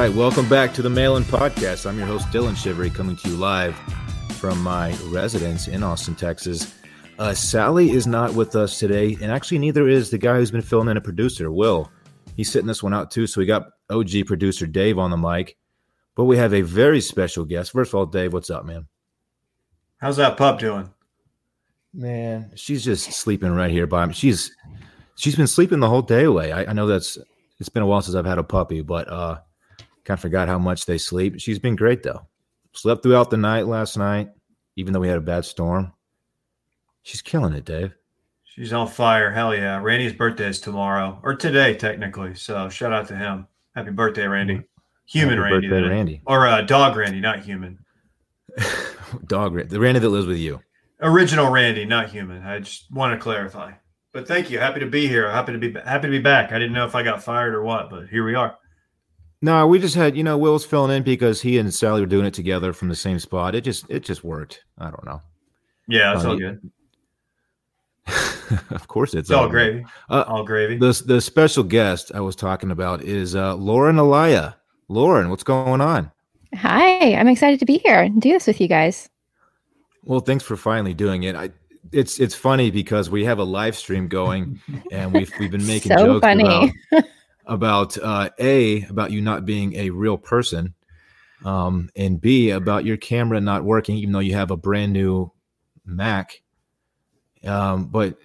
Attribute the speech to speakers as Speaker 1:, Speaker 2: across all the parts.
Speaker 1: right, welcome back to the Mail-In Podcast. I'm your host Dillon Shivery, coming to you live from my residence in Austin, Texas. Uh, Sally is not with us today, and actually, neither is the guy who's been filling in a producer, Will. He's sitting this one out too. So we got OG producer Dave on the mic, but we have a very special guest. First of all, Dave, what's up, man?
Speaker 2: How's that pup doing?
Speaker 1: Man, she's just sleeping right here by me. She's she's been sleeping the whole day away. I, I know that's it's been a while since I've had a puppy, but uh kind of forgot how much they sleep. She's been great though. Slept throughout the night last night, even though we had a bad storm. She's killing it, Dave.
Speaker 2: She's on fire. Hell yeah. Randy's birthday is tomorrow or today, technically. So shout out to him. Happy birthday, Randy. Human
Speaker 1: Happy
Speaker 2: Randy.
Speaker 1: birthday. Randy.
Speaker 2: Or uh, dog Randy, not human.
Speaker 1: Dog, Ra- the Randy that lives with you.
Speaker 2: Original Randy, not human. I just want to clarify. But thank you. Happy to be here. Happy to be happy to be back. I didn't know if I got fired or what, but here we are.
Speaker 1: No, we just had, you know, Will's filling in because he and Sally were doing it together from the same spot. It just it just worked. I don't know.
Speaker 2: Yeah, it's
Speaker 1: Uh,
Speaker 2: all good.
Speaker 1: of course it's
Speaker 2: It's all
Speaker 1: good.
Speaker 2: gravy.
Speaker 1: Uh,
Speaker 2: All gravy.
Speaker 1: The the special guest I was talking about is uh, Lauren Olaya. Lauren, what's going on?
Speaker 3: Hi, I'm excited to be here and do this with you guys.
Speaker 1: Well, thanks for finally doing it. I it's it's funny because we have a live stream going and we've we've been making
Speaker 3: So
Speaker 1: jokes
Speaker 3: funny.
Speaker 1: about about uh, a about you not being a real person, um, and b about your camera not working even though you have a brand new Mac. Um, but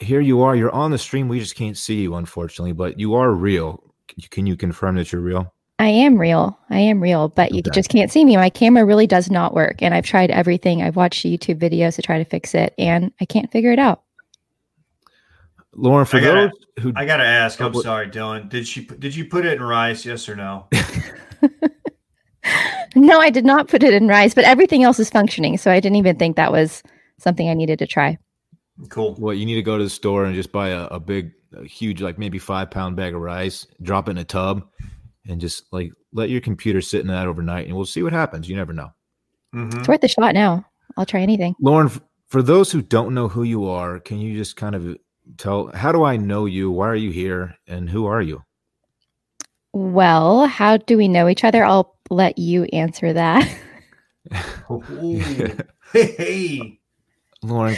Speaker 1: here you are. You're on the stream. We just can't see you, unfortunately. But you are real. Can you confirm that you're real?
Speaker 3: I am real. I am real, but you
Speaker 1: Okay.
Speaker 3: just can't see me. My camera really does not work. And I've tried everything. I've watched YouTube videos to try to fix it, and I can't figure it out.
Speaker 1: Lauren, for
Speaker 2: I gotta-
Speaker 1: those who
Speaker 2: I gotta ask. I'm
Speaker 1: What-
Speaker 2: sorry, Dillon. Did she did you put it in rice? Yes or no?
Speaker 3: No, I did not put it in rice, but everything else is functioning. So I didn't even think that was something I needed to try.
Speaker 2: Cool.
Speaker 1: Well, you need to go to the store and just buy a, a big, a huge, like maybe five pound bag of rice, drop it in a tub, and just like let your computer sit in that overnight, and we'll see what happens. You never know.
Speaker 2: Mhm.
Speaker 3: It's worth a shot now. I'll try anything.
Speaker 1: Lauren, for those who don't know who you are, can you just kind of tell how do I know you? Why are you here? And who are you?
Speaker 3: Well, how do we know each other? I'll let you answer that.
Speaker 2: Hey, hey.
Speaker 1: Lauren,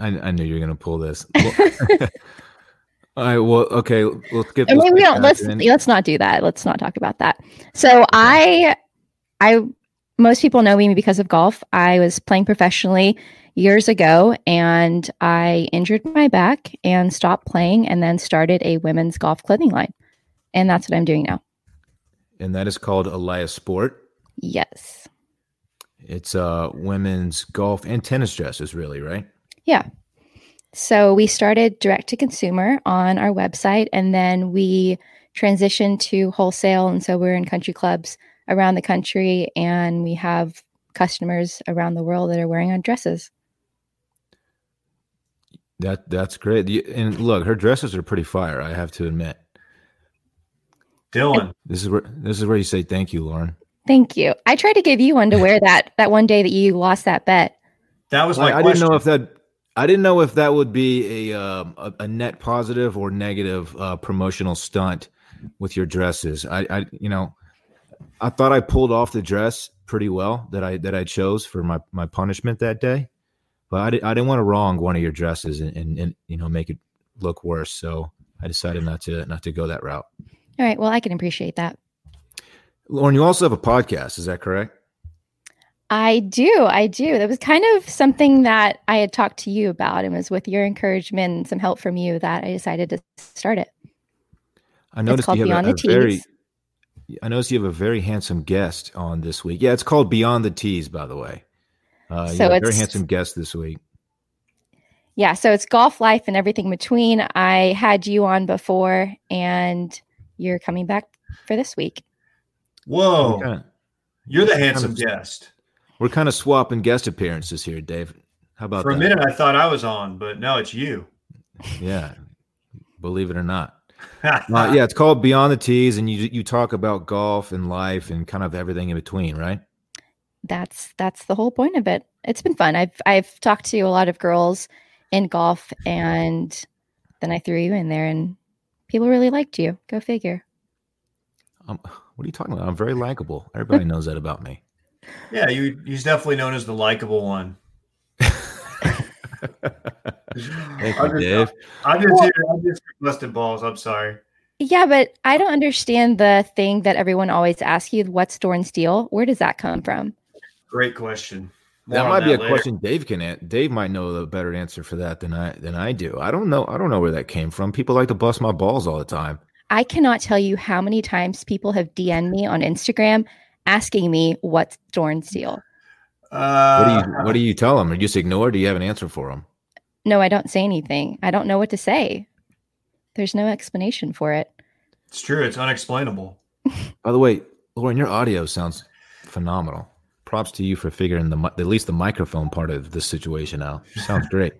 Speaker 1: I, I knew you were going to pull this. All right. Well, okay. Let's get.
Speaker 3: I mean, we don't. Let's
Speaker 1: in.
Speaker 3: let's not do that. Let's not talk about that. So I, I, most people know me because of golf. I was playing professionally years ago, and I injured my back and stopped playing, and then started a women's golf clothing line, and that's what I'm doing now.
Speaker 1: and that is called Elias Sport.
Speaker 3: Yes.
Speaker 1: It's uh women's golf and tennis dresses, really, right?
Speaker 3: Yeah. So we started direct to consumer on our website and then we transitioned to wholesale. And so we're in country clubs around the country and we have customers around the world that are wearing our dresses.
Speaker 1: That that's great. And look, her dresses are pretty fire. I have to admit.
Speaker 2: Dillon.
Speaker 1: This is where this is where you say thank you, Lauren.
Speaker 3: Thank you. I tried to give you one to wear that that one day that you lost that bet.
Speaker 2: That was my
Speaker 1: I, I
Speaker 2: question.
Speaker 1: didn't know if that I didn't know if that would be a um, a, a net positive or negative uh, promotional stunt with your dresses. I, I you know I thought I pulled off the dress pretty well that I that I chose for my my punishment that day, but I, di- I didn't want to wrong one of your dresses and, and and you know make it look worse. So I decided not to not to go that route.
Speaker 3: All right. Well, I can appreciate that.
Speaker 1: Lauren, you also have a podcast, is that correct?
Speaker 3: I do. I do. That was kind of something that I had talked to you about and was with your encouragement and some help from you that I decided to start it.
Speaker 1: I noticed you have
Speaker 3: Beyond
Speaker 1: a,
Speaker 3: the
Speaker 1: a very. I noticed you have a very handsome guest on this week. Yeah, it's called Beyond the Tees, by the way. Uh,
Speaker 3: So
Speaker 1: have a very handsome guest this week.
Speaker 3: Yeah, so it's golf life and everything between. I had you on before and you're coming back for this week.
Speaker 2: Whoa.
Speaker 1: Kinda-
Speaker 2: You're the
Speaker 1: kind
Speaker 2: handsome
Speaker 1: of-
Speaker 2: guest.
Speaker 1: We're kind of swapping guest appearances here, Dave. How about
Speaker 2: For a
Speaker 1: that?
Speaker 2: minute, I thought I was on, but now it's you.
Speaker 1: Yeah, believe it or not. Uh, yeah, it's called Beyond the Tees, and you you talk about golf and life and kind of everything in between, right?
Speaker 3: That's that's the whole point of it. It's been fun. I've I've talked to a lot of girls in golf and then I threw you in there and people really liked you. Go figure.
Speaker 1: Um, what are you talking about? I'm very likable. Everybody knows that about me.
Speaker 2: Yeah, you he's definitely known as the likable one.
Speaker 1: Thank
Speaker 2: I'm
Speaker 1: you,
Speaker 2: just-
Speaker 1: Dave.
Speaker 2: I just here, I just busted balls. I'm sorry.
Speaker 3: Yeah, but I don't understand the thing that everyone always asks you what's Dorn's deal? Where does that come from?
Speaker 2: Great question. More
Speaker 1: That
Speaker 2: on
Speaker 1: might be a
Speaker 2: later.
Speaker 1: question Dave can an- Dave might know the better answer for that than I than I do. I don't know. I don't know where that came from. People like to bust my balls all the time.
Speaker 3: I cannot tell you how many times people have DM'd me on Instagram asking me what's Dorn's deal.
Speaker 2: Uh,
Speaker 1: What do you What do you tell them? Or just ignore? Do you have an answer for them?
Speaker 3: No, I don't say anything. I don't know what to say. There's no explanation for it.
Speaker 2: It's true. It's unexplainable.
Speaker 1: By the way, Lauren, your audio sounds phenomenal. Props to you for figuring the at least the microphone part of this situation out. Sounds great.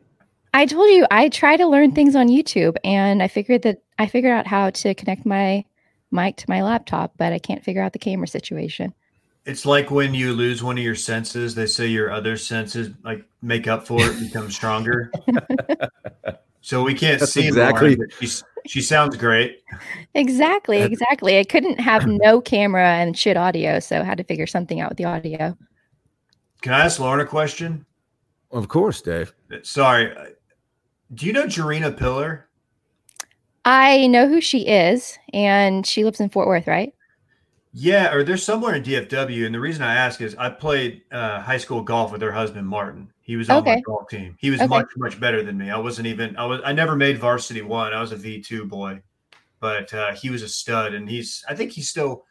Speaker 3: I told you I try to learn things on YouTube and I figured that I figured out how to connect my mic to my laptop, but I can't figure out the camera situation.
Speaker 2: It's like when you lose one of your senses. They say your other senses like make up for it, become stronger. so we can't
Speaker 1: That's
Speaker 2: see
Speaker 1: exactly-
Speaker 2: Lauren, but she's, she sounds great.
Speaker 3: Exactly, exactly. I couldn't have no camera and shit audio, so I had to figure something out with the audio.
Speaker 2: Can I ask Lauren a question?
Speaker 1: Of course, Dave.
Speaker 2: Sorry. uh, Do you know Gerina Piller?
Speaker 3: I know who she is, and she lives in Fort Worth, right?
Speaker 2: Yeah, or there's somewhere in DFW. And the reason I ask is I played uh, high school golf with her husband Martin. He was on my
Speaker 3: Okay.
Speaker 2: golf team. He was
Speaker 3: Okay.
Speaker 2: much much better than me. I wasn't even. I was. I never made varsity one. I was a V two boy, but uh, he was a stud, and he's. I think he's still.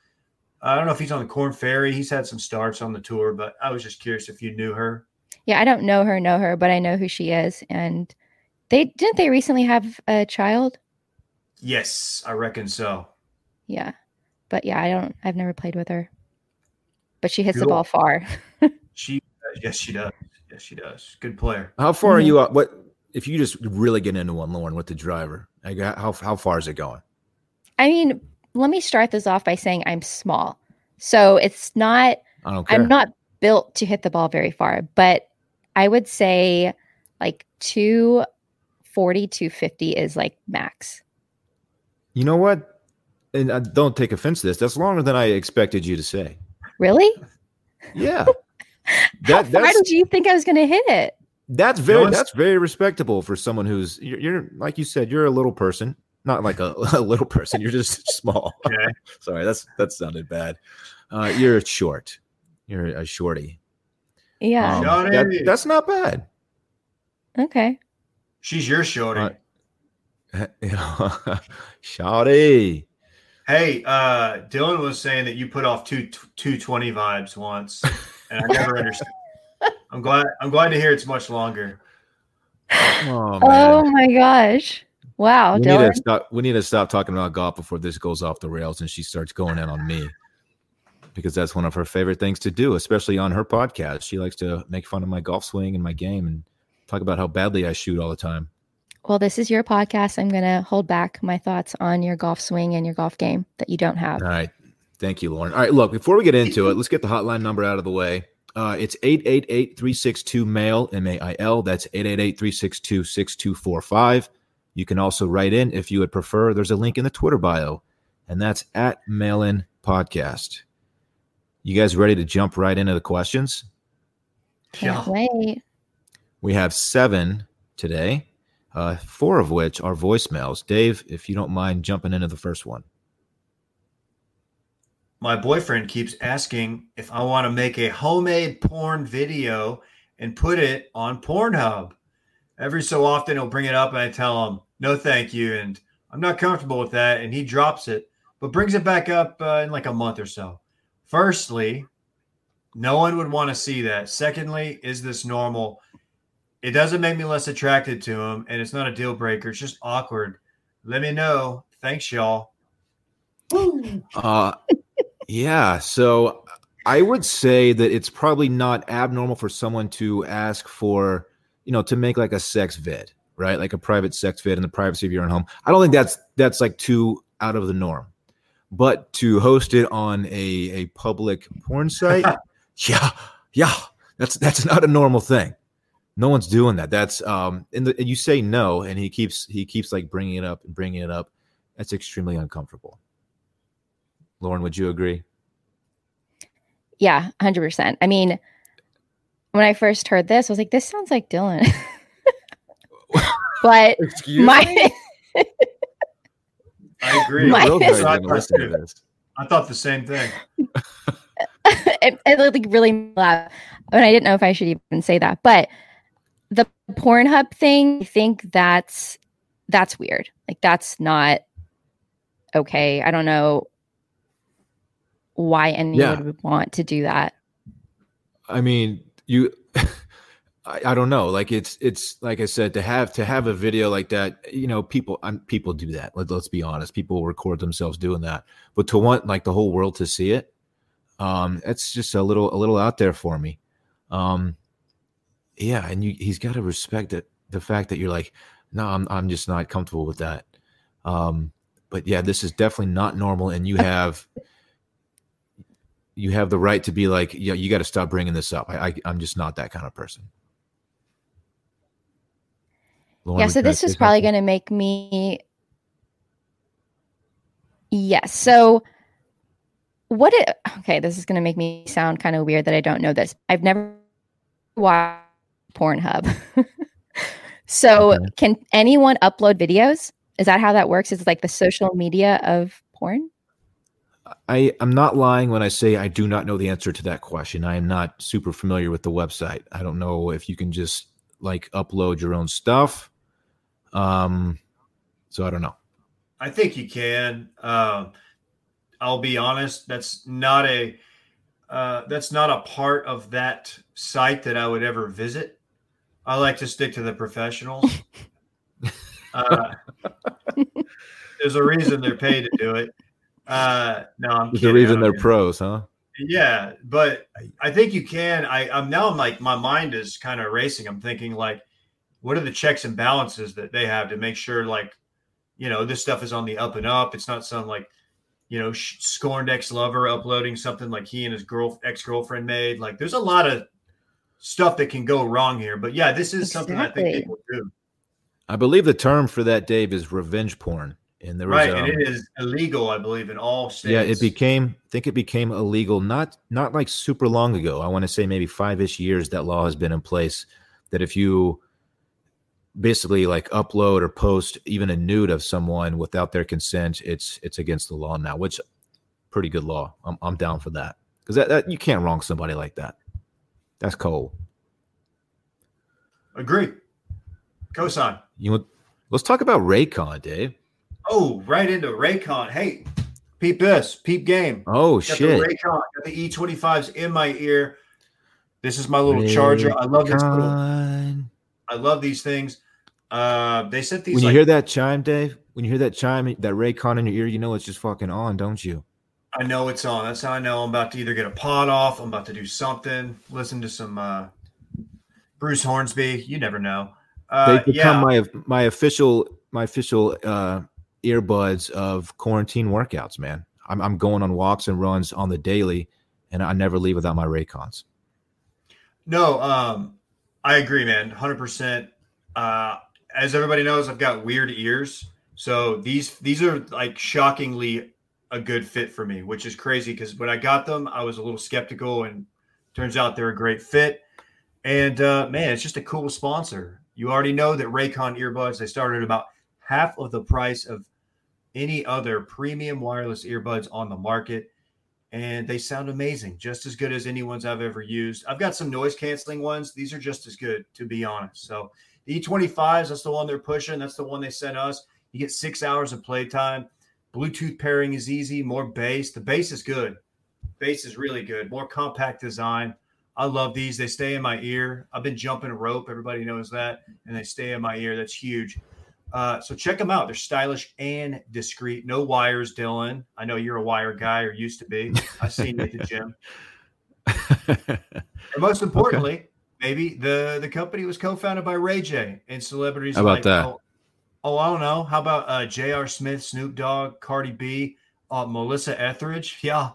Speaker 2: I don't know if he's on the Korn Ferry. He's had some starts on the tour, but I was just curious if you knew her.
Speaker 3: Yeah, I don't know her, know her, but I know who she is. And they didn't they recently have a child?
Speaker 2: Yes, I reckon so.
Speaker 3: Yeah, but yeah, I don't. I've never played with her, but she hits the ball far.
Speaker 2: She. Yes, she does. Yes, she does. Good player.
Speaker 1: How far are
Speaker 3: Mhm.
Speaker 1: you out? What if you just really get into one, Lauren, with the driver? Like, how how far is it going?
Speaker 3: I mean, let me start this off by saying I'm small, so it's not.
Speaker 1: I don't care.
Speaker 3: I'm not built to hit the ball very far, but I would say like 240, 250 is like max.
Speaker 1: You know what? And uh, don't take offense to this. That's longer than I expected you to say.
Speaker 3: Really?
Speaker 1: Yeah.
Speaker 3: How far did you think I was going to hit it?
Speaker 1: that's very
Speaker 2: one's-
Speaker 1: that's very respectable for someone who's you're, you're like you said you're a little person, not like a, a little person. You're just small.
Speaker 2: Okay.
Speaker 1: Sorry, that's that sounded bad. Uh, you're short. You're a shorty.
Speaker 3: Yeah.
Speaker 1: Um, that- that's not bad.
Speaker 3: okay.
Speaker 2: She's your shorty.
Speaker 1: Uh, Shawty.
Speaker 2: Hey, uh, Dillon was saying that you put off two two twenty vibes once, and I never understood. I'm glad. I'm glad to hear it's much longer.
Speaker 1: Oh,
Speaker 3: Oh my gosh. Wow,
Speaker 1: we, need to stop, we need to stop talking about golf before this goes off the rails and she starts going in on me because that's one of her favorite things to do, especially on her podcast. She likes to make fun of my golf swing and my game and talk about how badly I shoot all the time.
Speaker 3: Well, this is your podcast. I'm going to hold back my thoughts on your golf swing and your golf game that you don't have.
Speaker 1: All right. Thank you, Lauren. All right. Look, before we get into it, let's get the hotline number out of the way. Uh, it's 888 362 MAIL, M A I L. That's 888 362 6245. You can also write in if you would prefer. There's a link in the Twitter bio, and that's at Mail In Podcast. You guys ready to jump right into the questions?
Speaker 3: Can't
Speaker 2: Yeah.
Speaker 3: wait.
Speaker 1: We have seven today, uh, four of which are voicemails. Dave, if you don't mind jumping into the first one.
Speaker 2: My boyfriend keeps asking if I want to make a homemade porn video and put it on Pornhub. Every so often, he'll bring it up, and I tell him, "No, thank you," and I'm not comfortable with that, and he drops it, but brings it back up uh, in like a month or so. Firstly, no one would want to see that. Secondly, is this normal? It doesn't make me less attracted to him, and it's not a deal breaker. It's just awkward. Let me know. Thanks, y'all.
Speaker 1: Uh, yeah. So I would say that it's probably not abnormal for someone to ask for, you know, to make like a sex vid, right? Like a private sex vid in the privacy of your own home. I don't think that's that's like too out of the norm. But to host it on a a public porn site, yeah, yeah, that's that's not a normal thing. No one's doing that. That's um, and, the, and you say no, and he keeps he keeps like bringing it up and bringing it up. That's extremely uncomfortable. Lauren, would you agree?
Speaker 3: Yeah, 100%. I mean, when I first heard this, I was like, this sounds like Dillon. but
Speaker 1: Excuse
Speaker 3: my
Speaker 2: I agree.
Speaker 3: My-
Speaker 1: Will
Speaker 3: Yes.
Speaker 1: Guy's
Speaker 2: I,
Speaker 1: gonna this.
Speaker 2: I thought the same thing.
Speaker 3: it, it like really laugh. And I didn't know if I should even say that, but the Pornhub thing, I think that's that's weird. Like that's not okay. I don't know why anyone
Speaker 1: Yeah.
Speaker 3: would want to do that.
Speaker 1: I mean, you. I, I don't know. Like it's it's like I said to have to have a video like that. You know, people I'm, people do that. Let, let's be honest. People record themselves doing that. But to want like the whole world to see it, um, that's just a little a little out there for me. Um, yeah, and you he's got to respect it. The fact that you're like, no, I'm I'm just not comfortable with that. Um, but yeah, this is definitely not normal, and you have you have the right to be like, yeah, you got to stop bringing this up. I, I I'm just not that kind of person. Lauren,
Speaker 3: yeah, so this is probably going to make me. Yes. So, what it. Okay, this is going to make me sound kind of weird that I don't know this. I've never watched Pornhub. so,
Speaker 1: Okay.
Speaker 3: can anyone upload videos? Is that how that works? Is it like the social media of porn?
Speaker 1: I I'm not lying when I say I do not know the answer to that question. I am not super familiar with the website. I don't know if you can just like upload your own stuff. Um, so I don't know.
Speaker 2: I think you can. Um, I'll be honest. That's not a uh, that's not a part of that site that I would ever visit. I like to stick to the professionals. uh, there's a reason they're paid to do it. Uh, no, I'm
Speaker 1: There's the reason they're
Speaker 2: get it.
Speaker 1: pros, huh?
Speaker 2: Yeah, but I think you can. I, I'm now. I'm like my mind is kind of racing. I'm thinking like, what are the checks and balances that they have to make sure like, you know, this stuff is on the up and up. It's not some like, you know, scorned ex lover uploading something like he and his girl ex girlfriend made. Like, there's a lot of stuff that can go wrong here. But yeah, this is something I think people do.
Speaker 1: I believe the term for that, Dave, is revenge porn. And there was
Speaker 2: Right,
Speaker 1: um,
Speaker 2: and it is illegal, I believe, in all states.
Speaker 1: Yeah, it became. I think it became illegal not not like super long ago. I want to say maybe five ish years. That law has been in place. That if you basically like upload or post even a nude of someone without their consent, it's it's against the law now. Which pretty good law. I'm I'm down for that because that, that you can't wrong somebody like that. That's cold.
Speaker 2: Agree. Cosign.
Speaker 1: You want, let's talk about Raycon, Dave.
Speaker 2: Oh, right into Raycon. Hey, peep this, peep game.
Speaker 1: Oh
Speaker 2: Got
Speaker 1: shit!
Speaker 2: the Raycon, got the E25s in my ear. This is my little charger. I love this. Little, I love these things. Uh, they sent these.
Speaker 1: When you
Speaker 2: like,
Speaker 1: hear that chime, Dave, when you hear that chime, that Raycon in your ear, you know it's just fucking on, don't you?
Speaker 2: I know it's on. That's how I know I'm about to either get a pod off. I'm about to do something. Listen to some uh, Bruce Hornsby. You never know. Uh,
Speaker 1: They've become
Speaker 2: yeah,
Speaker 1: my my official my official uh, earbuds of quarantine workouts, man. I'm I'm going on walks and runs on the daily, and I never leave without my Raycons.
Speaker 2: no. Um, I agree, man. Hundred percent. Uh, as everybody knows, I've got weird ears, so these these are like shockingly a good fit for me, which is crazy because when I got them, I was a little skeptical, and turns out they're a great fit. And uh, man, it's just a cool sponsor. You already know that Raycon earbuds they started at about half of the price of any other premium wireless earbuds on the market, and they sound amazing, just as good as any ones I've ever used. I've got some noise canceling ones; these are just as good, to be honest. So the E25s, that's the one they're pushing. That's the one they sent us. You get six hours of playtime. Bluetooth pairing is easy. More bass. The bass is good. Bass is really good. More compact design. I love these. They stay in my ear. I've been jumping a rope. Everybody knows that, and they stay in my ear. That's huge. Uh, so check them out. They're stylish and discreet. No wires, Dillon. I know you're a wire guy or used to be. I've seen you at the gym. And most importantly, maybe the the company was co-founded by Ray J and celebrities.
Speaker 1: How about
Speaker 2: like,
Speaker 1: that?
Speaker 2: Oh, oh, I don't know. How about uh, J.R. Smith, Snoop Dogg, Cardi B, uh, Melissa Etheridge? Yeah,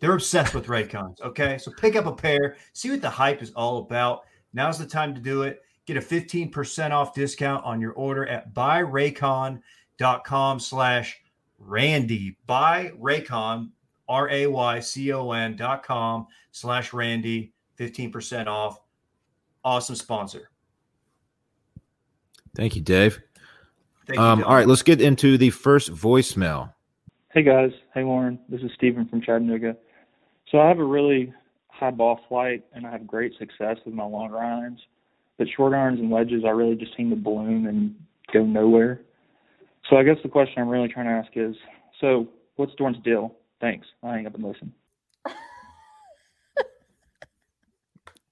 Speaker 2: they're obsessed with Raycons. Okay, so pick up a pair, see what the hype is all about. Now's the time to do it. Get a 15% off discount on your order at buyraycon.com slash Randy by Raycon, R A Y C O N dot com slash Randy, 15% off. Awesome sponsor.
Speaker 1: Thank you, Dave.
Speaker 2: Thank you,
Speaker 1: Um, all right, let's get into the first voicemail.
Speaker 4: Hey guys, hey Lauren, this is Stephen from Chattanooga. So I have a really high ball flight and I have great success with my long irons, but short irons and wedges I really just seem to bloom and go nowhere. So I guess the question I'm really trying to ask is, so what's Dorn's deal? Thanks. I hang up and listen.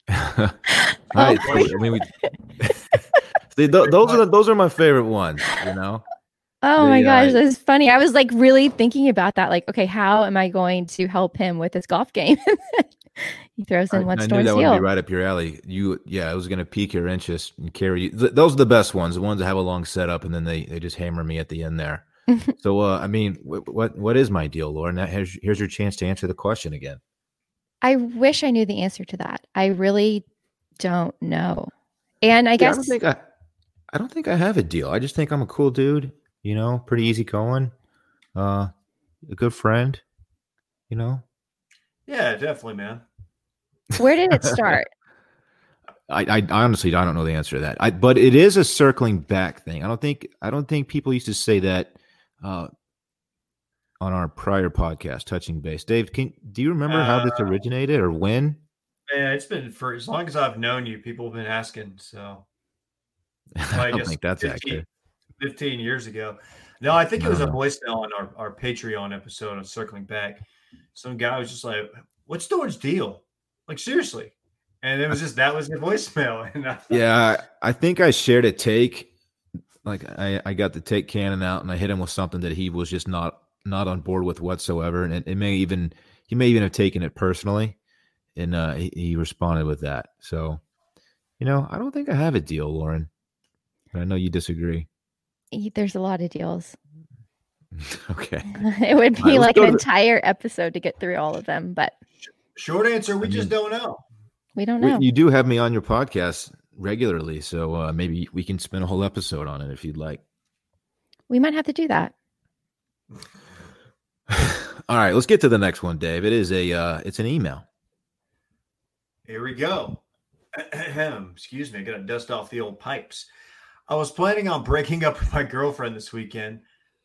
Speaker 1: All right, so, I mean, we, See, th- those are the, those are my favorite ones. You know,
Speaker 3: Oh my
Speaker 1: The, uh,
Speaker 3: gosh, that's funny. I was like really thinking about that. Like, okay, how am I going to help him with his golf game? he throws
Speaker 1: I,
Speaker 3: in what's
Speaker 1: I knew that would be right up your alley. You, yeah, it was going to pique your interest and carry you. Th- those are the best ones. The ones that have a long setup and then they they just hammer me at the end there. so, uh, I mean, wh- what what is my deal, Lauren? That here's, here's your chance to answer the question again.
Speaker 3: I wish I knew the answer to that. I really don't know. And I
Speaker 1: Yeah,
Speaker 3: guess
Speaker 1: I don't think I, I don't think I have a deal. I just think I'm a cool dude. You know, pretty easy going, uh, a good friend. You know,
Speaker 2: yeah, definitely, man.
Speaker 3: where did it start?
Speaker 1: I, I I honestly I don't know the answer to that. I but it is a circling back thing. I don't think I don't think people used to say that uh, on our prior podcast, touching base. Dave, can do you remember how this
Speaker 2: Uh,
Speaker 1: originated or when?
Speaker 2: Yeah, it's been for as long as I've known you, people have been asking. So
Speaker 1: I don't think that's
Speaker 2: 15
Speaker 1: accurate.
Speaker 2: 15 years ago. No, I think it was a
Speaker 1: No.
Speaker 2: voicemail on our, our Patreon episode of Circling Back. Some guy was just like, What's Dorn's deal? Like, seriously. And it was just that was the voicemail. And I thought,
Speaker 1: Yeah, I I think I shared a take. Like I, I got the take cannon out and I hit him with something that he was just not not on board with whatsoever, and it, it may even he may even have taken it personally, and uh, he, he responded with that. So, you know, I don't think I have a deal, Lauren. But I know you disagree.
Speaker 3: There's a lot of deals.
Speaker 1: okay.
Speaker 3: it would be
Speaker 1: right,
Speaker 3: like an
Speaker 1: to the-
Speaker 3: entire episode to get through all of them, but
Speaker 2: short answer, we
Speaker 1: I
Speaker 2: just
Speaker 1: mean-
Speaker 2: don't know.
Speaker 3: we don't
Speaker 1: We-
Speaker 3: know.
Speaker 1: You do have me on your podcast regularly, so uh, maybe we can spend a whole episode on it if you'd like.
Speaker 3: we might have to do that.
Speaker 1: All right, let's get to the next one, Dave. It is a uh, it's an email.
Speaker 2: Here we go. Ahem. Excuse me. I got to dust off the old pipes. I was planning on breaking up with my girlfriend this weekend,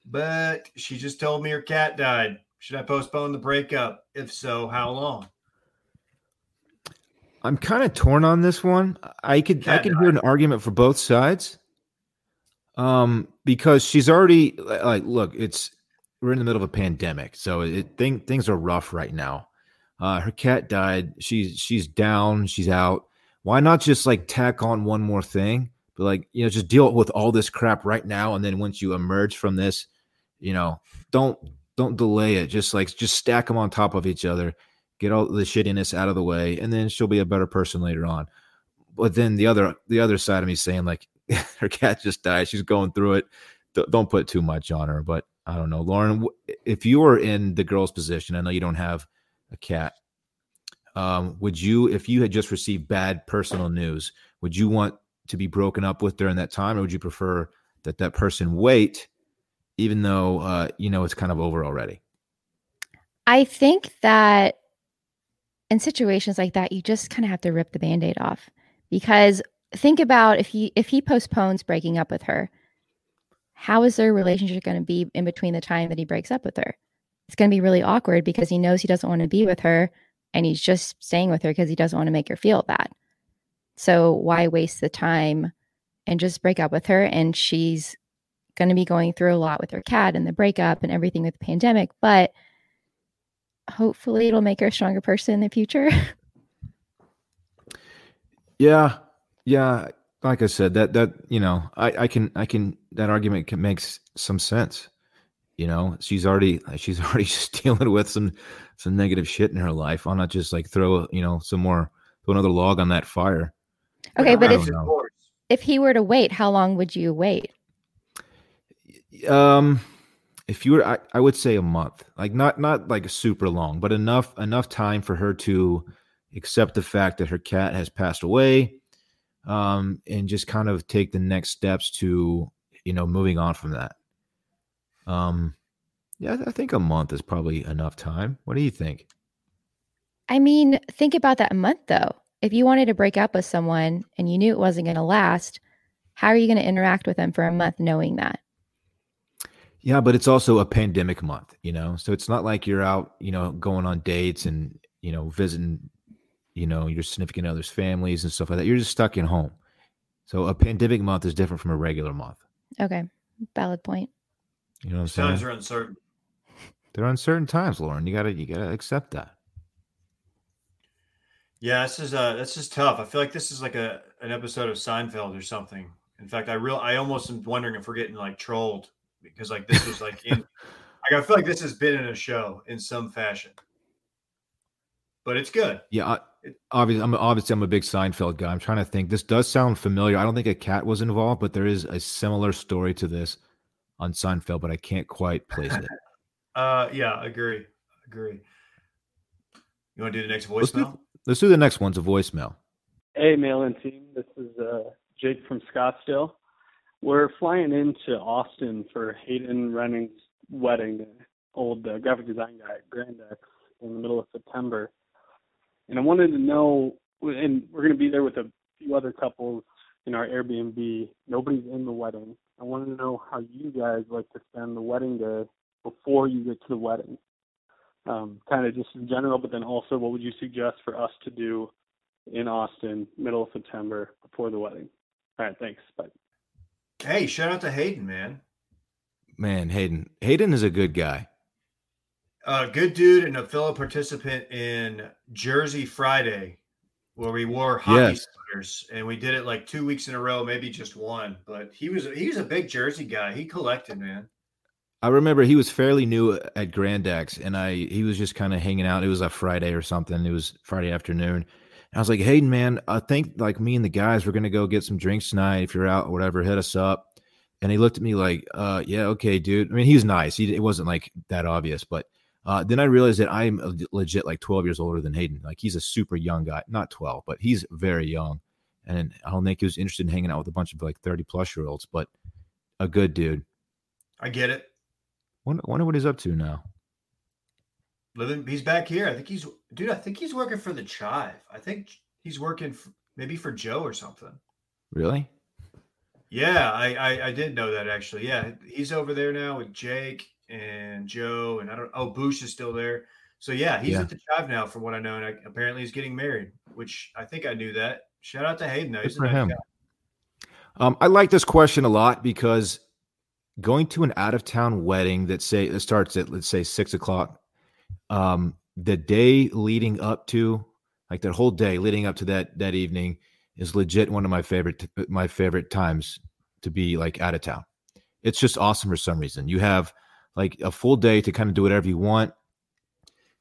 Speaker 2: but she just told me her cat died. Should I postpone the breakup? If so, how long?
Speaker 1: I'm kind of torn on this one. I could I
Speaker 2: Cat
Speaker 1: could hear an argument for both sides. Um, because she's already like, look, it's we're in the middle of a pandemic, so it thing things are rough right now. Uh, her cat died. She's she's down. She's out. Why not just like tack on one more thing? But like you know, just deal with all this crap right now, and then once you emerge from this, you know, don't don't delay it. Just like just stack them on top of each other get all the shittiness out of the way, and then she'll be a better person later on. But then the other the other side of me saying like her cat just died, she's going through it. Don't put too much on her. But I don't know, Lauren. If you were in the girl's position, I know you don't have a cat. Um, would you, if you had just received bad personal news, would you want to be broken up with during that time, or would you prefer that that person wait, even though uh, you know it's kind of over already?
Speaker 3: I think that in situations like that, you just kind of have to rip the band-aid off because think about if he if he postpones breaking up with her, how is their relationship going to be in between the time that he breaks up with her? It's going to be really awkward because he knows he doesn't want to be with her and he's just staying with her because he doesn't want to make her feel bad. So why waste the time and just break up with her and she's going to be going through a lot with her cat and the breakup and everything with the pandemic, but hopefully it'll make her a stronger person in the future.
Speaker 1: Yeah, yeah. Like I said, that that you know, I I can I can that argument can makes some sense. You know, she's already she's already just dealing with some some negative shit in her life. Why not just like throw you know some more throw another log on that fire?
Speaker 3: Okay, but if
Speaker 1: know.
Speaker 3: If he were to wait, how long would you wait?
Speaker 1: Um, if you were, I, I would say a month. Like not not like super long, but enough enough time for her to accept the fact that her cat has passed away, um, and just kind of take the next steps to you know moving on from that. Um, Yeah, I think a month is probably enough time. What do you think?
Speaker 3: I mean, think about that month though. If you wanted to break up with someone and you knew it wasn't going to last, how are you going to interact with them for a month knowing that?
Speaker 1: Yeah, but it's also a pandemic month, you know. So it's not like you're out, you know, going on dates and, you know, visiting, you know, your significant others' families and stuff like that. You're just stuck in home. So a pandemic month is different from a regular month.
Speaker 3: Okay. Valid point.
Speaker 1: You know what I'm saying?
Speaker 2: Times are uncertain.
Speaker 1: They're uncertain times, Lauren. You gotta you gotta accept that.
Speaker 2: Yeah, this is uh this is tough. I feel like this is like a an episode of Seinfeld or something. In fact, I real I almost am wondering if we're getting like trolled because like this was like in like I feel like this has been in a show in some fashion. But it's good.
Speaker 1: Yeah, I, obviously, I'm obviously I'm a big Seinfeld guy. I'm trying to think. This does sound familiar. I don't think a cat was involved, but there is a similar story to this on Seinfeld, but I can't quite place it.
Speaker 2: uh, yeah, agree, agree. You want to do the next
Speaker 1: Let's do,
Speaker 2: voicemail?
Speaker 1: let's do the next one's a voicemail.
Speaker 5: Hey, mail in team. This is uh, Jake from Scottsdale. We're flying into Austin for Hayden Renning's wedding, old uh, graphic design guy at in the middle of September. And I wanted to know, and we're going to be there with a few other couples in our Airbnb. Nobody's in the wedding. I wanted to know how you guys like to spend the wedding day before you get to the wedding. Um, kind of just in general, but then also what would you suggest for us to do in Austin, middle of September, before the wedding? All right, thanks. Bye.
Speaker 2: Hey, shout out to Hayden, man.
Speaker 1: Man, Hayden. Hayden is a good guy.
Speaker 2: A good dude and a fellow participant in Jersey Friday, where we wore hockey
Speaker 1: Yes.
Speaker 2: sweaters, and we did it like two weeks in a row, maybe just one. But he was he was a big Jersey guy. He collected, man.
Speaker 1: I remember he was fairly new at Grand X, and I he was just kind of hanging out. It was a Friday or something. It was Friday afternoon. And I was like, Hayden, man, I think like me and the guys, we're gonna go get some drinks tonight. If you're out or whatever, hit us up. And he looked at me like, uh, yeah, okay, dude. I mean, he was nice. He it wasn't like that obvious, but uh, then I realized that I'm legit like 12 years older than Hayden. Like he's a super young guy, not 12, but he's very young. And I don't think he was interested in hanging out with a bunch of like 30 plus year olds, but a good dude.
Speaker 2: I get it.
Speaker 1: Wonder, wonder what he's up to now.
Speaker 2: Living, he's back here. I think he's dude. I think he's working for the Chive. I think he's working f maybe for Joe or something.
Speaker 1: Really?
Speaker 2: Yeah, I, I I didn't know that actually. Yeah, he's over there now with Jake and Joe, and I don't. Oh, Bush is still there. So yeah, he's
Speaker 1: Yeah.
Speaker 2: at the Chive now, from what I know, and I, apparently he's getting married, which I think I knew that. Shout out to Hayden. Though.
Speaker 1: Good
Speaker 2: He's
Speaker 1: for
Speaker 2: nice
Speaker 1: him.
Speaker 2: guy.
Speaker 1: Um, I like this question a lot because going to an out of town wedding that say that starts at let's say six o'clock, um, the day leading up to like that whole day leading up to that that evening is legit one of my favorite my favorite times to be like out of town. It's just awesome for some reason. You have like a full day to kind of do whatever you want.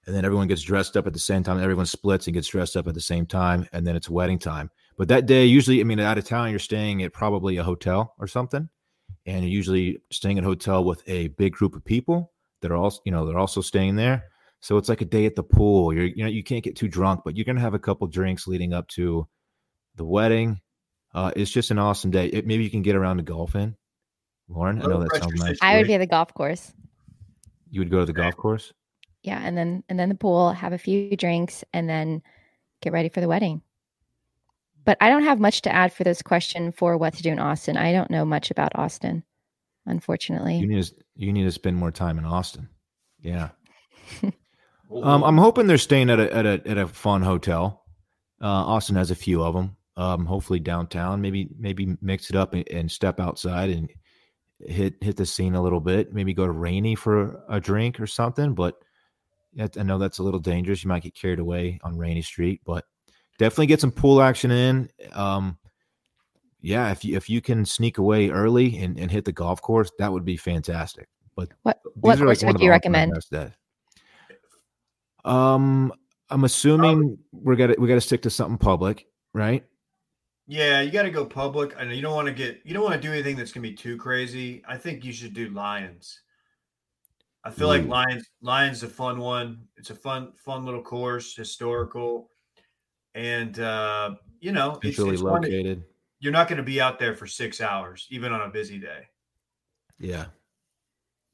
Speaker 1: And then everyone gets dressed up at the same time. Everyone splits and gets dressed up at the same time. And then it's wedding time. But that day, usually, I mean, out of town, you're staying at probably a hotel or something, and you're usually staying at a hotel with a big group of people that are also, you know, they're also staying there. So it's like a day at the pool. You're, you know, you can't get too drunk, but you're gonna have a couple drinks leading up to the wedding. Uh, it's just an awesome day. It, maybe you can get around to golfing, Lauren. I know that sounds nice.
Speaker 3: I would be at the golf course.
Speaker 1: You would go to the golf course.
Speaker 3: Yeah, and then and then the pool, have a few drinks, and then get ready for the wedding. But I don't have much to add for this question for what to do in Austin. I don't know much about Austin, unfortunately.
Speaker 1: You need to you need to spend more time in Austin. Yeah.
Speaker 2: Well,
Speaker 1: Um, I'm hoping they're staying at a at a at a fun hotel. Uh, Austin has a few of them. Um, hopefully downtown. Maybe maybe mix it up and, and step outside and hit hit the scene a little bit. Maybe go to Rainy for a drink or something. But I know that's a little dangerous. You might get carried away on Rainy Street, but definitely get some pool action in. Um, yeah, if you if you can sneak away early and, and hit the golf course, that would be fantastic. But
Speaker 3: What what course
Speaker 1: one of
Speaker 3: would you recommend?
Speaker 1: best days. Um, I'm assuming we're gonna we got to stick to something public, right?
Speaker 2: yeah, you got to go public. I know you don't want to get you don't want to do anything that's gonna be too crazy. I think you should do Lions. I feel like Lions Lions is a fun one. It's a fun fun little course, historical, and uh, you know it's, it's
Speaker 1: located.
Speaker 2: you're not to be out there for six hours, even on a busy day.
Speaker 1: Yeah.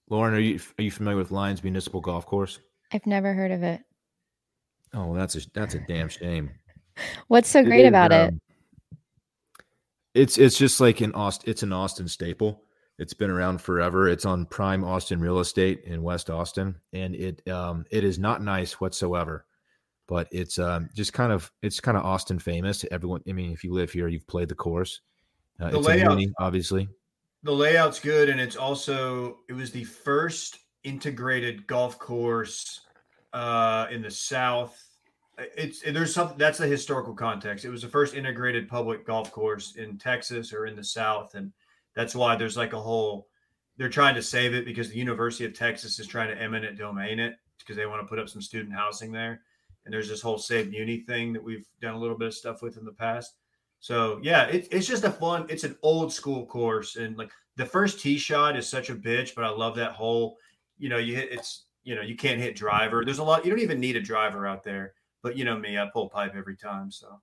Speaker 1: Lauren, are you are you familiar with Lions Municipal Golf Course?
Speaker 3: I've never heard of it.
Speaker 1: Oh, well, that's a that's a damn shame.
Speaker 3: What's so great
Speaker 1: is,
Speaker 3: about it?
Speaker 1: um, It's it's just like an Austin. It's an Austin staple. It's been around forever. It's on prime Austin real estate in West Austin, and it um it is not nice whatsoever. But it's um just kind of it's kind of Austin famous. Everyone, I mean, if you live here, you've played the course. Uh,
Speaker 2: The
Speaker 1: it's a
Speaker 2: layout-
Speaker 1: mini, obviously.
Speaker 2: The layout's good, and it's also it was the first integrated golf course uh, in the South. It's there's something that's the historical context. It was the first integrated public golf course in Texas or in the South, and that's why there's like a whole. They're trying to save it because the University of Texas is trying to eminent domain it because they want to put up some student housing there, and there's this whole Save Muni thing that we've done a little bit of stuff with in the past. So yeah, it, it's just a fun. It's an old school course, and like the first tee shot is such a bitch, but I love that whole. You know, you hit it's you know you can't hit driver. There's a lot. You don't even need a driver out there, but you know me, I pull pipe every time. So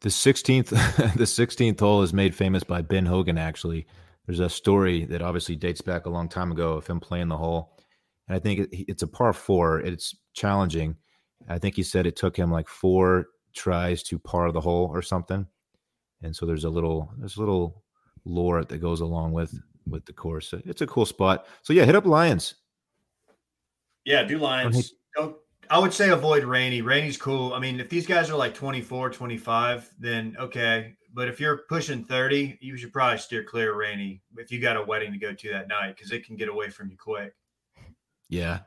Speaker 1: The sixteenth, the sixteenth hole is made famous by Ben Hogan. Actually, there's a story that obviously dates back a long time ago of him playing the hole, and I think it, it's a par four. It's challenging. I think he said it took him like four tries to par the hole or something, and so there's a little there's a little lore that goes along with with the course. It's a cool spot. So yeah, hit up Lions.
Speaker 2: yeah, do Lions. Don't. I would say avoid Rainy. Rainy's cool. I mean, if these guys are like 24, 25, then okay. But if you're pushing 30, you should probably steer clear of Rainy if you got a wedding to go to that night because it can get away from you quick.
Speaker 1: Yeah,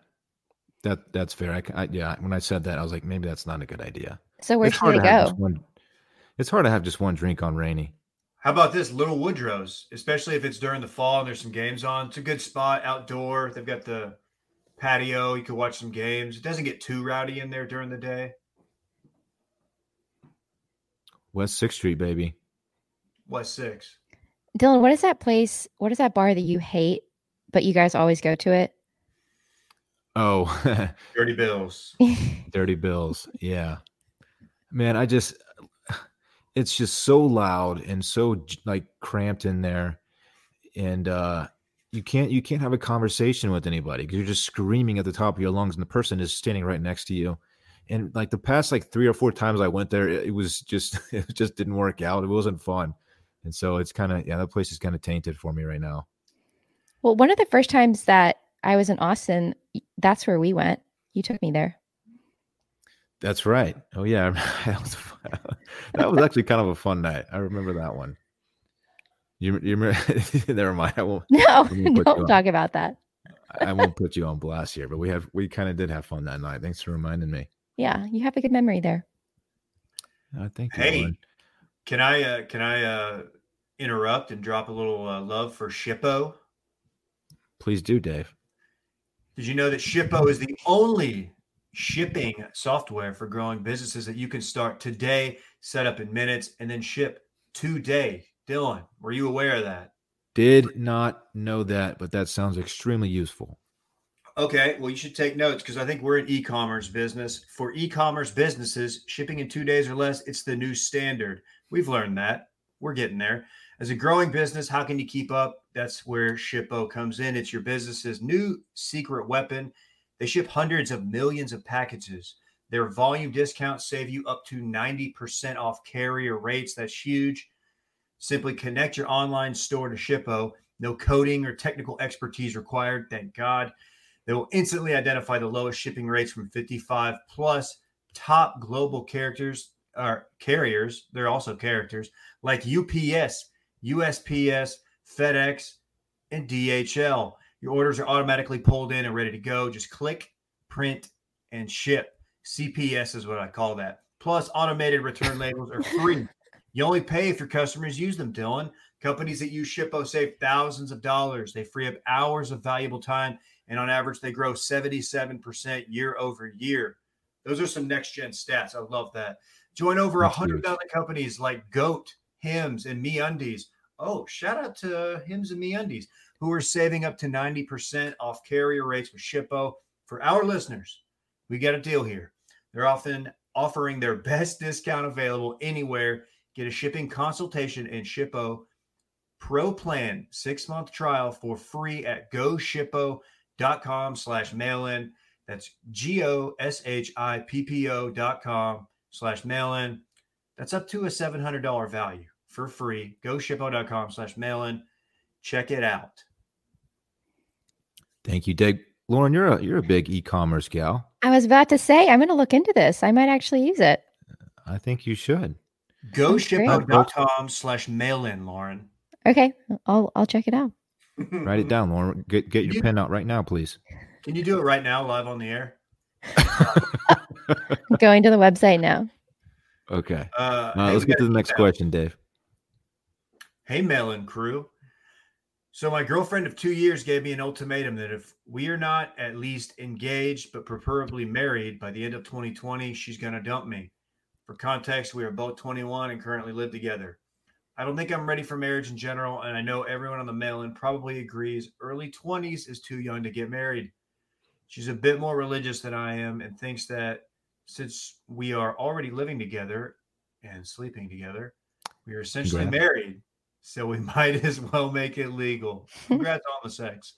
Speaker 1: that that's fair. I yeah, when I said that, I was like, maybe that's not a good idea.
Speaker 3: So where
Speaker 1: It's
Speaker 3: should
Speaker 1: hard
Speaker 3: they go?
Speaker 1: one- it's hard to have just one drink on rainy.
Speaker 2: How about this Little Woodrow's, especially if it's during the fall and there's some games on? It's a good spot outdoor. They've got the patio. You could watch some games. It doesn't get too rowdy in there during the day.
Speaker 1: West Sixth Street, baby.
Speaker 2: West Six.
Speaker 3: Dillon, what is that place? What is that bar that you hate, but you guys always go to it?
Speaker 1: Oh,
Speaker 2: Dirty Bills.
Speaker 1: Dirty Bills. Yeah. Man, I just it's just so loud and so like cramped in there. And uh you can't you can't have a conversation with anybody because you're just screaming at the top of your lungs and the person is standing right next to you. And like the past like three or four times I went there, it, it was just it just didn't work out. It wasn't fun. And so it's kind of yeah, that place is kind of tainted for me right now.
Speaker 3: Well, one of the first times that I was in Austin, that's where we went. You took me there.
Speaker 1: That's right. Oh yeah, that was, that was actually kind of a fun night. I remember that one. You, you remember? never mind. I won't.
Speaker 3: No,
Speaker 1: We didn't
Speaker 3: don't
Speaker 1: on.
Speaker 3: talk about that.
Speaker 1: I won't put you on blast here. But we have we kind of did have fun that night. Thanks for reminding me.
Speaker 3: Yeah, you have a good memory there.
Speaker 1: Uh, thank you.
Speaker 2: Hey,
Speaker 1: Lauren.
Speaker 2: can I uh, can I uh, interrupt and drop a little uh, love for Shippo?
Speaker 1: Please do, Dave.
Speaker 2: Did you know that Shippo is the only shipping software for growing businesses that you can start today, set up in minutes, and then ship today? Dillon, were you aware of that?
Speaker 1: Did not know that, but that sounds extremely useful.
Speaker 2: Okay, well, you should take notes because I think we're an e-commerce business. For e-commerce businesses, shipping in two days or less, it's the new standard. We've learned that. We're getting there. As a growing business, how can you keep up? That's where Shippo comes in. It's your business's new secret weapon. They ship hundreds of millions of packages. Their volume discounts save you up to 90% off carrier rates. That's huge. Simply connect your online store to Shippo. No coding or technical expertise required. Thank God. They will instantly identify the lowest shipping rates from 55 plus top global characters or carriers. They're also characters like UPS, USPS, FedEx, and DHL. Your orders are automatically pulled in and ready to go. Just click, print, and ship. CPS is what I call that. Plus, automated return labels are free. You only pay if your customers use them, Dillon. Companies that use Shippo save thousands of dollars. They free up hours of valuable time, and on average, they grow 77% year over year. Those are some next gen stats. I love that. Join over
Speaker 1: That's
Speaker 2: 100,000 companies like Goat, Hims, and MeUndies. Oh, shout out to Hims and MeUndies, who are saving up to 90% off carrier rates with Shippo. For our listeners, we got a deal here. They're often offering their best discount available anywhere. Get a shipping consultation and Shippo Pro Plan six month trial for free at goshippo.com slash mail in. That's G O S H I P P O dot com slash mail in. That's up to a $700 value for free. Go GoShippo.com slash mail in. Check it out.
Speaker 1: Thank you, Dave. Lauren, you're a you're a big e-commerce gal.
Speaker 3: I was about to say I'm going to look into this. I might actually use it.
Speaker 1: I think you should.
Speaker 2: Go GoShippo.com slash mail in, Lauren.
Speaker 3: Okay, I'll I'll check it out.
Speaker 1: Write it down, Lauren. Get get your
Speaker 2: You-
Speaker 1: pen out right now, please.
Speaker 2: Can you do it right now, live on the air?
Speaker 3: Going to the website now.
Speaker 1: Okay.
Speaker 2: Uh,
Speaker 1: Uh, let's get to the next question, Dave.
Speaker 2: Hey, mail-in crew. So my girlfriend of two years gave me an ultimatum that if we are not at least engaged, but preferably married by the end of 2020, she's going to dump me. For context, we are both 21 and currently live together. I don't think I'm ready for marriage in general, and I know everyone on the mail-in probably agrees early 20s is too young to get married. She's a bit more religious than I am and thinks that since we are already living together and sleeping together, we are essentially married. So we might as well make it legal. Congrats on the sex.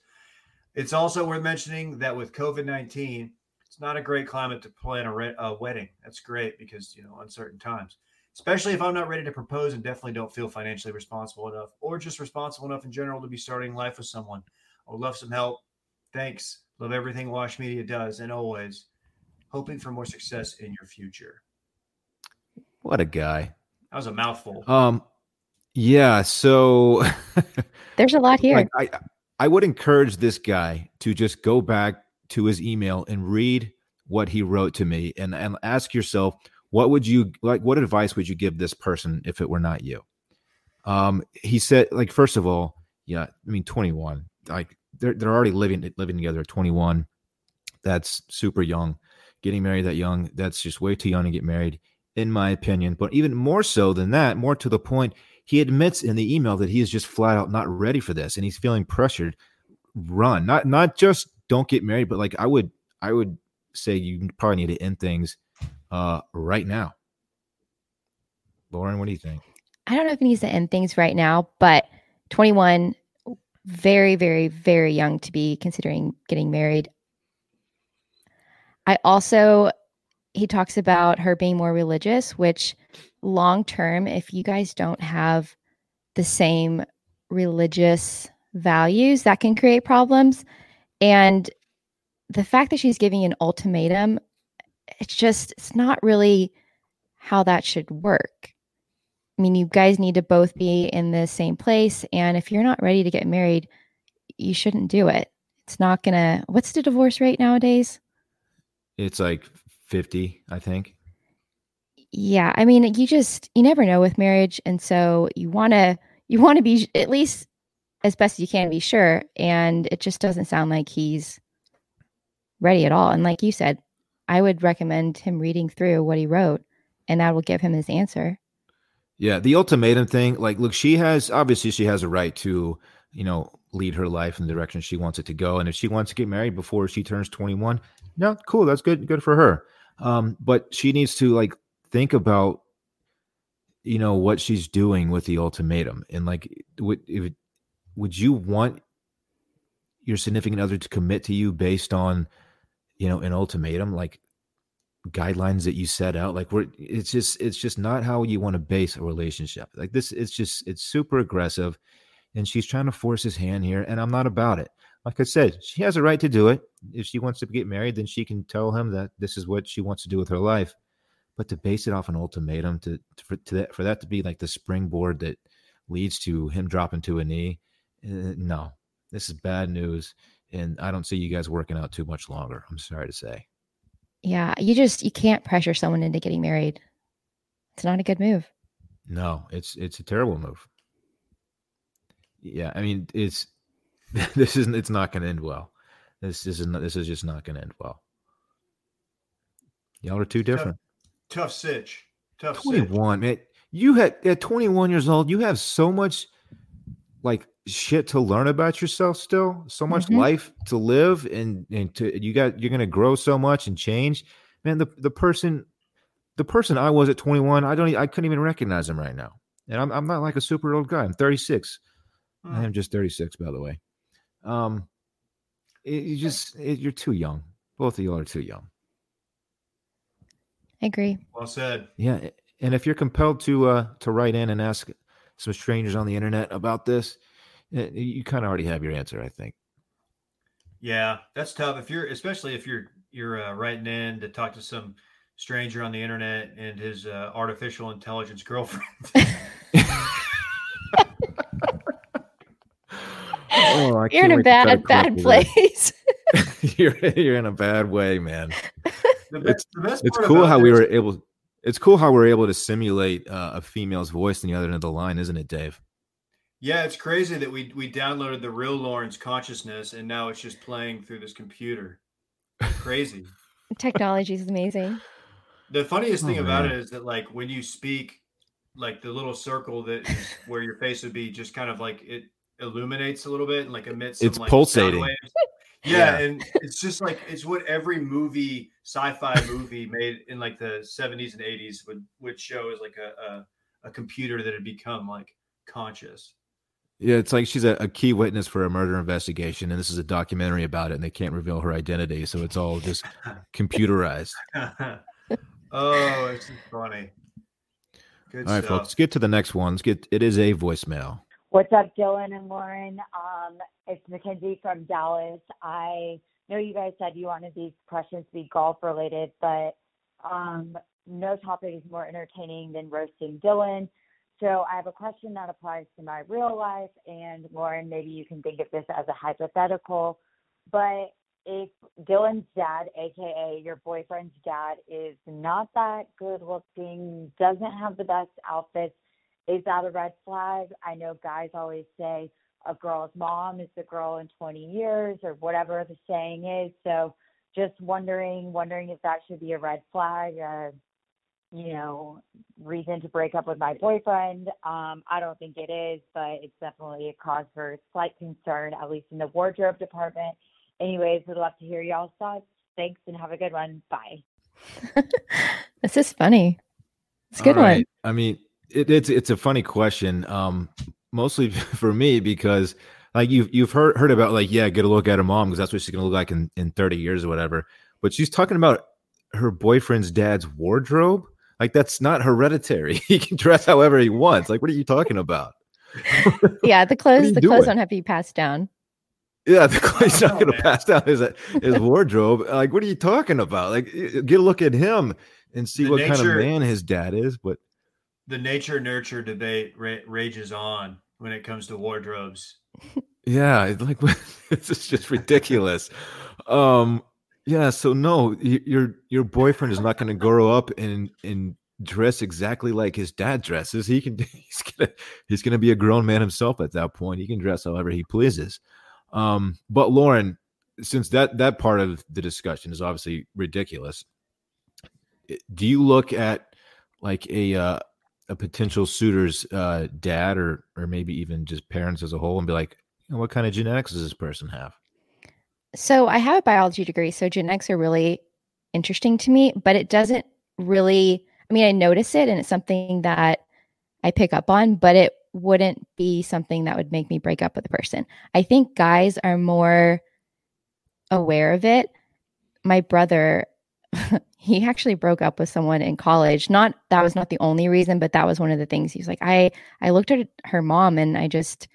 Speaker 2: It's also worth mentioning that with COVID 19, it's not a great climate to plan a, re- a wedding. That's great because, you know, uncertain times, especially if I'm not ready to propose and definitely don't feel financially responsible enough or just responsible enough in general to be starting life with someone. I would love some help. Thanks. Love everything Wash Media does. And always hoping for more success in your future.
Speaker 1: What a guy.
Speaker 2: That was a mouthful.
Speaker 1: Um, yeah. So,
Speaker 3: There's a lot here.
Speaker 1: like, I I would encourage this guy to just go back to his email and read what he wrote to me, and and ask yourself, what would you like? What advice would you give this person if it were not you? Um, he said, like, first of all, yeah, I mean, twenty one, like they're they're already living living together at twenty one. That's super young. Getting married that young, that's just way too young to get married, in my opinion. But even more so than that, more to the point, he admits in the email that he is just flat out not ready for this and he's feeling pressured. Run, not not just don't get married, but like I would I would say you probably need to end things uh right now. Lauren, what do you think?
Speaker 3: I don't know if he needs to end things right now, but 21, very, very, very young to be considering getting married. I also, he talks about her being more religious, which long term, if you guys don't have the same religious values, that can create problems. And the fact that she's giving an ultimatum, it's just, it's not really how that should work. I mean, you guys need to both be in the same place. And if you're not ready to get married, you shouldn't do it. It's not going to, what's the divorce rate nowadays?
Speaker 1: It's like 50, I think.
Speaker 3: Yeah. I mean, you just, you never know with marriage. And so you want to, you want to be at least as best as you can be sure. And it just doesn't sound like he's ready at all. And like you said, I would recommend him reading through what he wrote and that will give him his answer.
Speaker 1: Yeah, the ultimatum thing, like look, she has obviously she has a right to, you know, lead her life in the direction she wants it to go. And if she wants to get married before she turns 21, no, cool, that's good, good for her. Um, but she needs to like think about you know what she's doing with the ultimatum and like would would you want your significant other to commit to you based on you know an ultimatum like guidelines that you set out? Like we're it's just it's just not how you want to base a relationship. Like this it's just it's super aggressive and she's trying to force his hand here and i'm not about it. Like i said she has a right to do it. If she wants to get married then she can tell him that this is what she wants to do with her life but to base it off an ultimatum to, to for, to that, for that to be like the springboard that leads to him dropping to a knee uh, no this is bad news and i don't see you guys working out too much longer i'm sorry to say
Speaker 3: Yeah, you just you can't pressure someone into getting married. It's not a good move.
Speaker 1: No, it's it's a terrible move. Yeah, I mean, it's this isn't it's not going to end well. This is not, this is just not going to end well. Y'all are too different.
Speaker 2: Tough sitch. Tough sitch.
Speaker 1: 21, man. You had at 21 years old, you have so much like shit to learn about yourself still, so much
Speaker 3: Mhm.
Speaker 1: life to live and and to you got you're going to grow so much and change. Man, the the person the person I was at 21, I don't I couldn't even recognize him right now. And I'm I'm not like a super old guy. I'm 36. I am just 36, by the way. Um, it, you just it, you're too young. Both of you are too young.
Speaker 3: I agree.
Speaker 2: Well said.
Speaker 1: Yeah, and if you're compelled to uh to write in and ask some strangers on the internet about this, eh, you kind of already have your answer, I think.
Speaker 2: Yeah, that's tough. If you're, especially if you're you're uh, writing in to talk to some stranger on the internet and his uh, artificial intelligence girlfriend.
Speaker 1: Oh,
Speaker 3: You're in a
Speaker 1: wait to try to
Speaker 3: bad, bad place.
Speaker 1: you're you're in a bad way, man.
Speaker 2: The
Speaker 1: It's-
Speaker 2: best, the best
Speaker 1: It's cool
Speaker 2: about
Speaker 1: how we were able. It's cool how we're able to simulate uh, a female's voice on the other end of the line, isn't it, Dave?
Speaker 2: Yeah, it's crazy that we we downloaded the real Lauren's consciousness and now it's just playing through this computer. Crazy.
Speaker 3: Technology is amazing.
Speaker 2: The funniest thing
Speaker 1: Oh,
Speaker 2: about it
Speaker 1: man.
Speaker 2: is that like when you speak, like the little circle that is where your face would be, just kind of like it illuminates a little bit and like emits. Some,
Speaker 1: It's
Speaker 2: like,
Speaker 1: pulsating.
Speaker 2: Yeah,
Speaker 1: Yeah.
Speaker 2: and it's just like it's what every movie, sci-fi movie made in like the '70s and '80s would would show as like a a, a computer that had become like conscious.
Speaker 1: Yeah, it's like she's a, a key witness for a murder investigation, and this is a documentary about it, and they can't reveal her identity, so it's all just computerized.
Speaker 2: oh, it's funny. Good
Speaker 1: All right,
Speaker 2: stuff.
Speaker 1: folks, let's get to the next one. Let's get. It is a voicemail.
Speaker 6: What's up, Dillon and Lauren? Um, it's Mackenzie from Dallas. I know you guys said you wanted these questions to be golf related, but um, no topic is more entertaining than roasting Dillon. So I have a question that applies to my real life, and Lauren, maybe you can think of this as a hypothetical. But if Dillon's dad, aka your boyfriend's dad, is not that good looking, doesn't have the best outfits, is that a red flag? I know guys always say a girl's mom is the girl in 20 years or whatever the saying is. So just wondering, wondering if that should be a red flag, uh, you know, reason to break up with my boyfriend. Um, I don't think it is, but it's definitely a cause for slight concern, at least in the wardrobe department. Anyways, would love to hear y'all's thoughts. Thanks and have a good one. Bye.
Speaker 3: this is funny. It's a good
Speaker 1: All
Speaker 3: one.
Speaker 1: right. I mean, it, it's it's a funny question, um, mostly for me because like you've you've heard heard about like yeah, get a look at her mom because that's what she's gonna look like in in thirty years or whatever. But she's talking about her boyfriend's dad's wardrobe. Like that's not hereditary. he can dress however he wants. Like what are you talking about?
Speaker 3: Yeah, the clothes
Speaker 1: you
Speaker 3: the clothes don't have to be passed down.
Speaker 1: Yeah, the he's not
Speaker 2: know,
Speaker 1: going to
Speaker 2: man.
Speaker 1: pass down his his wardrobe. Like, what are you talking about? Like, get a look at him and see
Speaker 2: The
Speaker 1: what kind of man his dad is. But
Speaker 2: the nature nurture debate ra- rages on when it comes to wardrobes.
Speaker 1: yeah, it's like is just ridiculous. um, yeah. So no, your your boyfriend is not going to grow up and and dress exactly like his dad dresses. He can he's gonna he's gonna be a grown man himself at that point. He can dress however he pleases. Um, but Lauren, since that that part of the discussion is obviously ridiculous, do you look at like a uh, a potential suitor's uh, dad or or maybe even just parents as a whole and be like, what kind of genetics does this person have?
Speaker 3: So I have a biology degree, so genetics are really interesting to me, but it doesn't really I mean, I notice it and it's something that I pick up on, but it wouldn't be something that would make me break up with a person. I think guys are more aware of it. My brother, he actually broke up with someone in college. Not that was not the only reason, but that was one of the things. He was like, I I looked at her mom and I just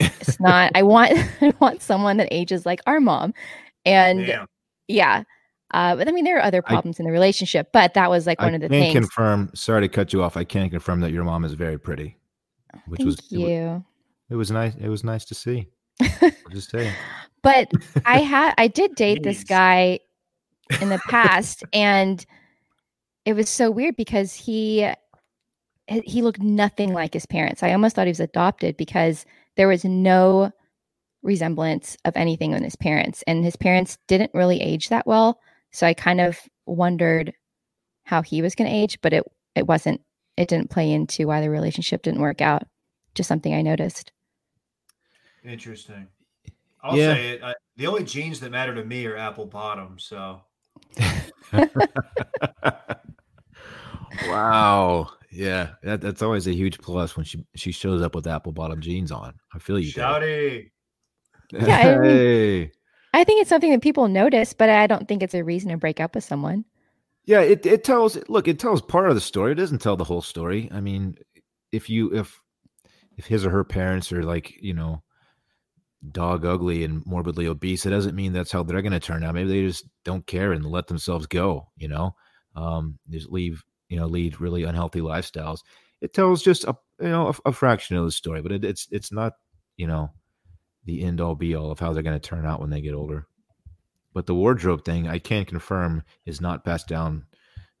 Speaker 3: it's not I want I want someone that ages like our mom. And
Speaker 2: Damn.
Speaker 3: yeah. Uh, but I mean, there are other
Speaker 1: I-
Speaker 3: problems in the relationship, but that was like one
Speaker 1: I
Speaker 3: of the things.
Speaker 1: can
Speaker 3: things.
Speaker 1: confirm. Sorry to cut you off. I can confirm that your mom is very pretty, which
Speaker 3: Thank
Speaker 1: was it wa-
Speaker 3: you.
Speaker 1: It was nice. It was nice to see. I'll just saying.
Speaker 3: but I had I did date this guy in the past, and it was so weird because he he looked nothing like his parents. I almost thought he was adopted because there was no resemblance of anything in his parents, and his parents didn't really age that well. So I kind of wondered how he was going to age, but it it wasn't. It didn't play into why the relationship didn't work out. Just something I noticed.
Speaker 2: Interesting. I'll
Speaker 1: Yeah.
Speaker 2: say it. I, the only jeans that matter to me are apple bottom. So
Speaker 1: wow. Yeah, that, that's always a huge plus when she she shows up with apple bottom jeans on. I feel you. Dave.
Speaker 2: Shouty.
Speaker 3: Yeah, I mean-
Speaker 1: Hey.
Speaker 3: I think it's something that people notice, but I don't think it's a reason to break up with someone.
Speaker 1: Yeah, it, it tells look, it tells part of the story. It doesn't tell the whole story. I mean, if you if if his or her parents are like, you know, dog ugly and morbidly obese, it doesn't mean that's how they're gonna turn out. Maybe they just don't care and let themselves go, you know. Um, just leave, you know, lead really unhealthy lifestyles. It tells just a you know a, a fraction of the story, but it, it's it's not, you know, the end all be all of how they're gonna turn out when they get older. But the wardrobe thing, I can confirm, is not passed down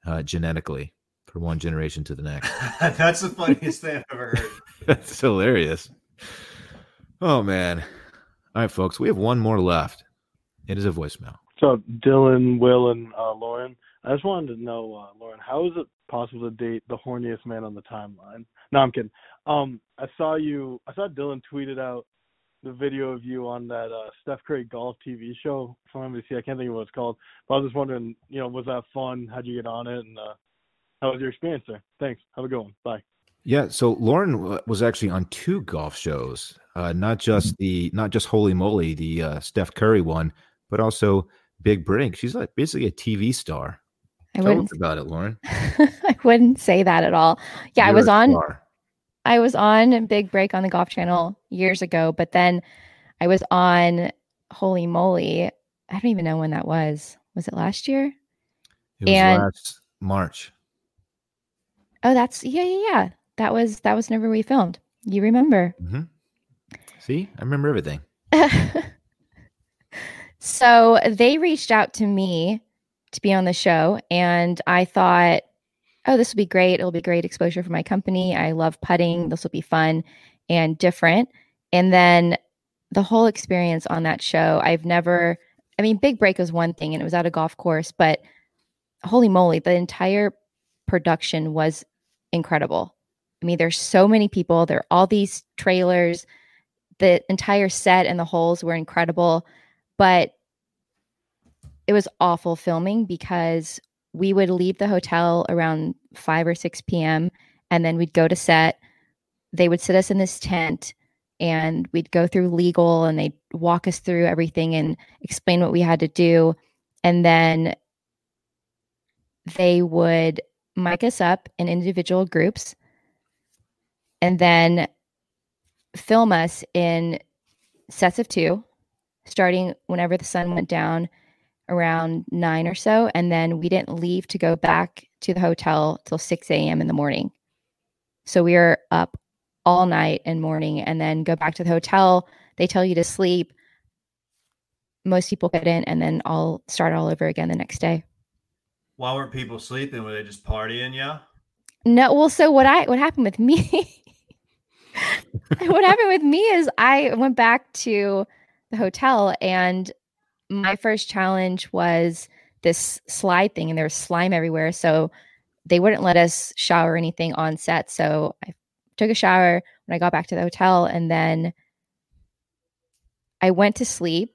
Speaker 1: uh, genetically from one generation to the next.
Speaker 2: That's the funniest thing I've ever heard.
Speaker 1: That's hilarious. Oh man! All right, folks, we have one more left. It is a voicemail.
Speaker 7: So Dillon, Will, and uh, Lauren. I just wanted to know, uh, Lauren, how is it possible to date the horniest man on the timeline? No, I'm kidding. Um, I saw you. I saw Dillon tweeted out the video of you on that uh, Steph Curry golf TV show from NBC. I can't think of what it's called, but I was just wondering, you know, was that fun? How'd you get on it? And uh, how was your experience there? Thanks. Have a good one. Bye.
Speaker 1: Yeah, so Lauren was actually on two golf shows, uh, not just the not just Holy Moly, the uh, Steph Curry one, but also Big Break. She's like basically a TV star.
Speaker 3: I
Speaker 1: Tell
Speaker 3: wouldn't
Speaker 1: us about it, Lauren.
Speaker 3: I wouldn't say that at all. Yeah, I
Speaker 1: You're
Speaker 3: was on
Speaker 1: star.
Speaker 3: I was on Big Break on the Golf Channel years ago, but then I was on Holy Moly. I don't even know when that was. Was it last year?
Speaker 1: It was
Speaker 3: and-
Speaker 1: last March.
Speaker 3: Oh, that's yeah, yeah, yeah. That was that was never we filmed. You remember?
Speaker 1: hmm See, I remember everything.
Speaker 3: so they reached out to me to be on the show, and I thought, oh, this will be great. It'll be great exposure for my company. I love putting. This will be fun and different. And then the whole experience on that show, I've never, I mean, Big Break was one thing and it was at a golf course, but holy moly, the entire production was incredible. I mean, there's so many people, there are all these trailers, the entire set and the holes were incredible, but it was awful filming because we would leave the hotel around 5 or 6 p.m. and then we'd go to set. They would sit us in this tent and we'd go through legal and they'd walk us through everything and explain what we had to do. And then they would mic us up in individual groups and then film us in sets of two, starting whenever the sun went down around nine or so. And then we didn't leave to go back to the hotel till 6 a.m. in the morning. So we were up all night and morning and then go back to the hotel. They tell you to sleep. Most people couldn't, and then I'll start all over again the next day.
Speaker 2: Why weren't people sleeping? Were they just partying? Yeah.
Speaker 3: No, well, so what I what happened with me what happened with me is I went back to the hotel and my first challenge was this slide thing and there was slime everywhere. So they wouldn't let us shower anything on set. So I took a shower when I got back to the hotel and then I went to sleep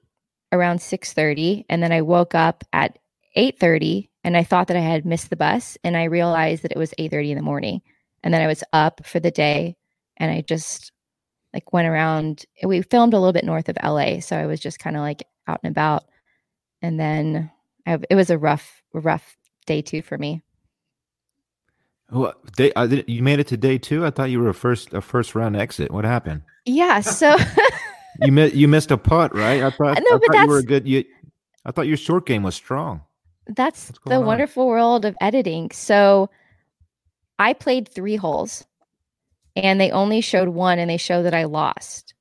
Speaker 3: around 6:30 and then I woke up at 8:30 and I thought that I had missed the bus and I realized that it was 8:30 in the morning and then I was up for the day and I just like went around we filmed a little bit north of LA so I was just kind of like out and about and then I, it was a rough rough day 2 for me.
Speaker 1: Well, day, I did, you made it to day two. I thought you were a first a first round exit. What happened?
Speaker 3: Yeah, so
Speaker 1: You missed you missed a putt, right? I thought, uh,
Speaker 3: No,
Speaker 1: I
Speaker 3: but
Speaker 1: thought you were a good. You, I thought your short game was strong.
Speaker 3: that's the
Speaker 1: going on?
Speaker 3: wonderful world of editing. So I played 3 holes and they only showed one and they show that I lost.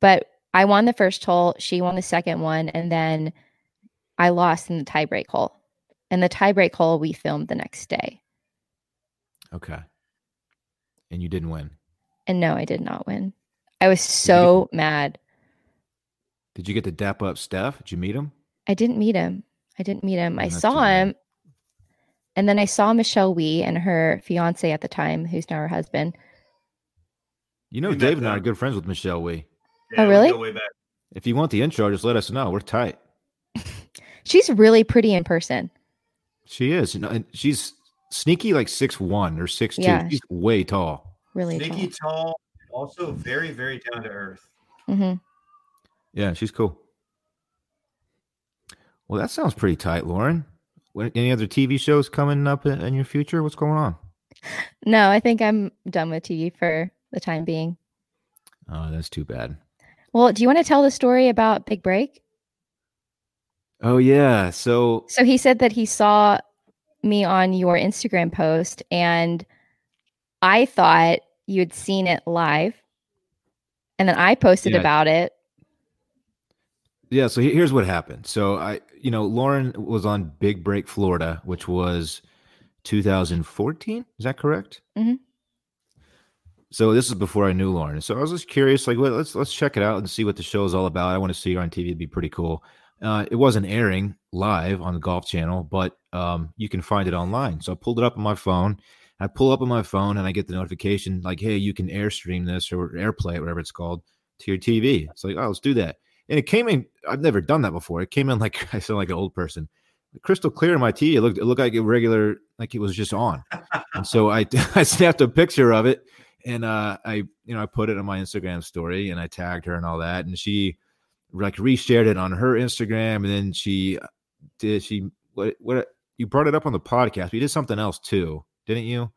Speaker 3: But I won the first hole, she won the second one, and then I lost in the tiebreak hole. And the tiebreak hole we filmed the next day.
Speaker 1: Okay. And you didn't win.
Speaker 3: And no, I did not win. I was so mad.
Speaker 1: Did you get to dap up Steph? Did you meet him?
Speaker 3: I didn't meet him. I didn't meet him. I
Speaker 1: too
Speaker 3: saw him. And then I saw Michelle Wie and her fiance at the time, who's now her husband.
Speaker 1: You know,
Speaker 2: We
Speaker 1: Dave and I are good friends with Michelle Wie.
Speaker 3: Oh,
Speaker 2: we
Speaker 3: really?
Speaker 2: Go way back.
Speaker 1: If you want the intro, just let us know. We're tight.
Speaker 3: She's really pretty in person.
Speaker 1: She is. You know, and she's Sneaky like six one or six two.
Speaker 3: Yeah.
Speaker 1: She's way tall.
Speaker 3: Really
Speaker 2: Sneaky tall, also very, very down to earth.
Speaker 3: tall. hmm
Speaker 1: Yeah, she's cool. Well, that sounds pretty tight, Lauren. Any other TV shows coming up in, in your future? What's going on?
Speaker 3: No, I think I'm done with TV for the time being.
Speaker 1: Oh, that's too bad.
Speaker 3: Well, do you want to tell the story about Big Break?
Speaker 1: Oh yeah. So
Speaker 3: So he said that he saw me on your Instagram post and I thought you had seen it live. And then I posted
Speaker 1: Yeah.
Speaker 3: about it.
Speaker 1: yeah, so here's what happened. So I, you know, Lauren was on Big Break Florida, which was 2014. Is that correct?
Speaker 3: Mhm.
Speaker 1: So this is before I knew Lauren. So I was just curious, like, well, let's let's check it out and see what the show is all about. I want to see her on TV. It'd be pretty cool. Uh, it wasn't airing live on the Golf Channel, but um, you can find it online. So I pulled it up on my phone. I pull up on my phone and I get the notification like, "Hey, you can airstream this or AirPlay, whatever it's called, to your TV." It's like, "Oh, let's do that." And it came in. I've never done that before. It came in like I sound like an old person, crystal clear in my TV. It looked it looked like a regular, like it was just on. and so I I snapped a picture of it and uh, I you know I put it on my Instagram story and I tagged her and all that, and she like reshared it on her Instagram, and then she did she what what you brought it up on the podcast. You did something else too, didn't you?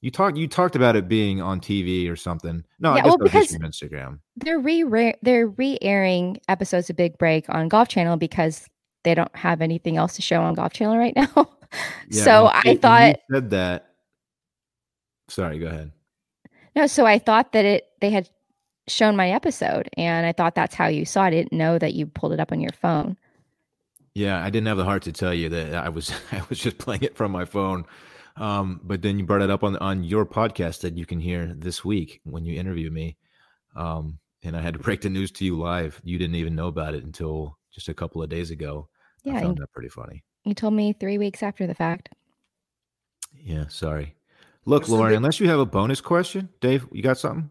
Speaker 1: You talked you talked about it being on TV or something. No, I
Speaker 3: Yeah,
Speaker 1: guess
Speaker 3: well, because-
Speaker 1: Instagram.
Speaker 3: They're re they're re-airing episodes of Big Break on Golf Channel because they don't have anything else to show on Golf Channel right now.
Speaker 1: Yeah,
Speaker 3: so I thought
Speaker 1: you said that. Sorry, go ahead.
Speaker 3: No, so I thought that it they had shown my episode and I thought that's how you saw it. I didn't know that you pulled it up on your phone.
Speaker 1: Yeah, I didn't have the heart to tell you that I was I was just playing it from my phone. Um, but then you brought it up on on your podcast that you can hear this week when you interview me. Um, and I had to break the news to you live. You didn't even know about it until just a couple of days ago.
Speaker 3: Yeah,
Speaker 1: I
Speaker 3: found
Speaker 1: that pretty funny.
Speaker 3: you told me 3 weeks after the fact.
Speaker 1: Yeah, sorry. Look,
Speaker 2: What's
Speaker 1: Lauren,
Speaker 2: big-
Speaker 1: unless you have a bonus question, Dave, you got something?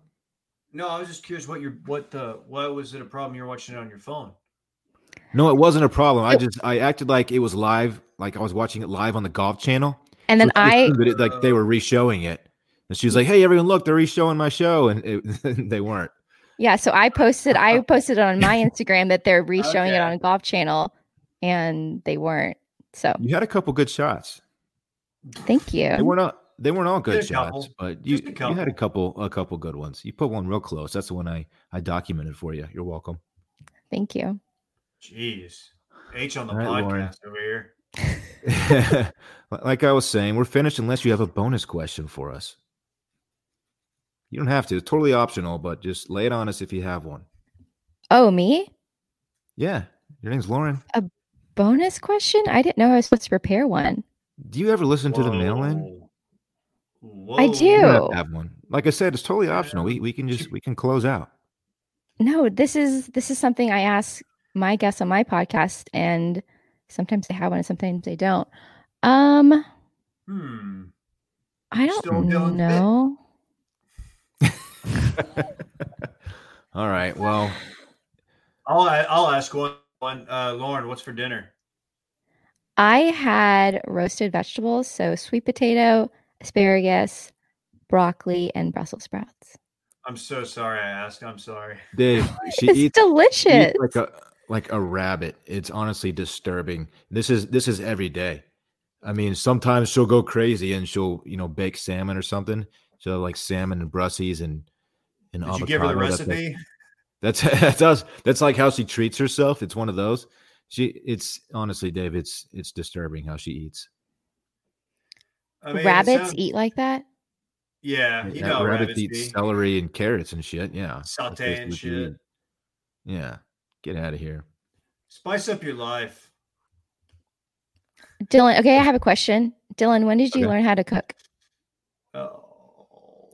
Speaker 2: No, I was just curious what your what the why was it a problem you're watching it on your phone?
Speaker 1: No, it wasn't a problem. I just I acted like it was live, like I was watching it live on the golf channel.
Speaker 3: And then I
Speaker 1: it, like they were re-showing it, and she was like, "Hey, everyone, look, they're re-showing my show," and it, they weren't.
Speaker 3: yeah, so I posted I posted on my Instagram that they're re-showing it on a golf channel and they weren't. So,
Speaker 1: You had a couple good shots.
Speaker 3: thank you.
Speaker 1: They
Speaker 3: you.
Speaker 1: weren't all, they weren't all good
Speaker 2: Just couple.
Speaker 1: shots, but you, you had a couple a couple good ones. You put one real close. That's the one I I documented for you. You're welcome.
Speaker 3: Thank you.
Speaker 2: Jeez. H on the
Speaker 1: All right,
Speaker 2: podcast
Speaker 1: Lauren.
Speaker 2: over here.
Speaker 1: like I was saying, we're finished unless you have a bonus question for us. You don't have to. It's totally optional, but just lay it on us if you have one.
Speaker 3: Oh, me?
Speaker 1: Yeah. Your name's Lauren.
Speaker 3: A bonus question? I didn't know I was supposed to prepare one.
Speaker 1: Do you ever listen to the mail in?
Speaker 3: I do.
Speaker 1: You don't have to have one. Like I said, it's totally optional. We we can just we can close out.
Speaker 3: No, this is this is something I ask my guests on my podcast and sometimes they have one and sometimes they don't. Um
Speaker 2: Hmm.
Speaker 3: I don't
Speaker 2: Dillon's bit.
Speaker 3: know.
Speaker 1: All right. Well,
Speaker 2: I'll I'll ask one. One, uh, Lauren, what's for dinner?
Speaker 3: I had roasted vegetables, so sweet potato, asparagus, broccoli, and Brussels sprouts.
Speaker 2: I'm so sorry I asked. I'm sorry.
Speaker 1: Dave, she
Speaker 3: it's
Speaker 1: eats, she
Speaker 3: delicious.
Speaker 1: eats like a like a rabbit. It's honestly disturbing. This is this is every day. I mean, sometimes she'll go crazy and she'll you know bake salmon or something. She'll like salmon and brussies and and
Speaker 2: Did you give her the
Speaker 1: avocado. That's like-
Speaker 2: recipe?
Speaker 1: That's that does that's like how she treats herself. It's one of those. She it's honestly, Dave, it's it's disturbing how she eats.
Speaker 2: I mean,
Speaker 3: Rabbits
Speaker 2: sounds-
Speaker 3: eat like that?
Speaker 2: Yeah, you
Speaker 1: Yeah,
Speaker 2: know,
Speaker 1: rabbits
Speaker 2: rabbits
Speaker 1: eat
Speaker 2: be.
Speaker 1: celery and carrots and shit. Yeah,
Speaker 2: Saute and shit.
Speaker 1: Yeah, get out of here.
Speaker 2: Spice up your life.
Speaker 3: Dillon, okay, I have a question. Dillon, when did you
Speaker 1: Okay.
Speaker 3: learn how to cook?
Speaker 2: Oh.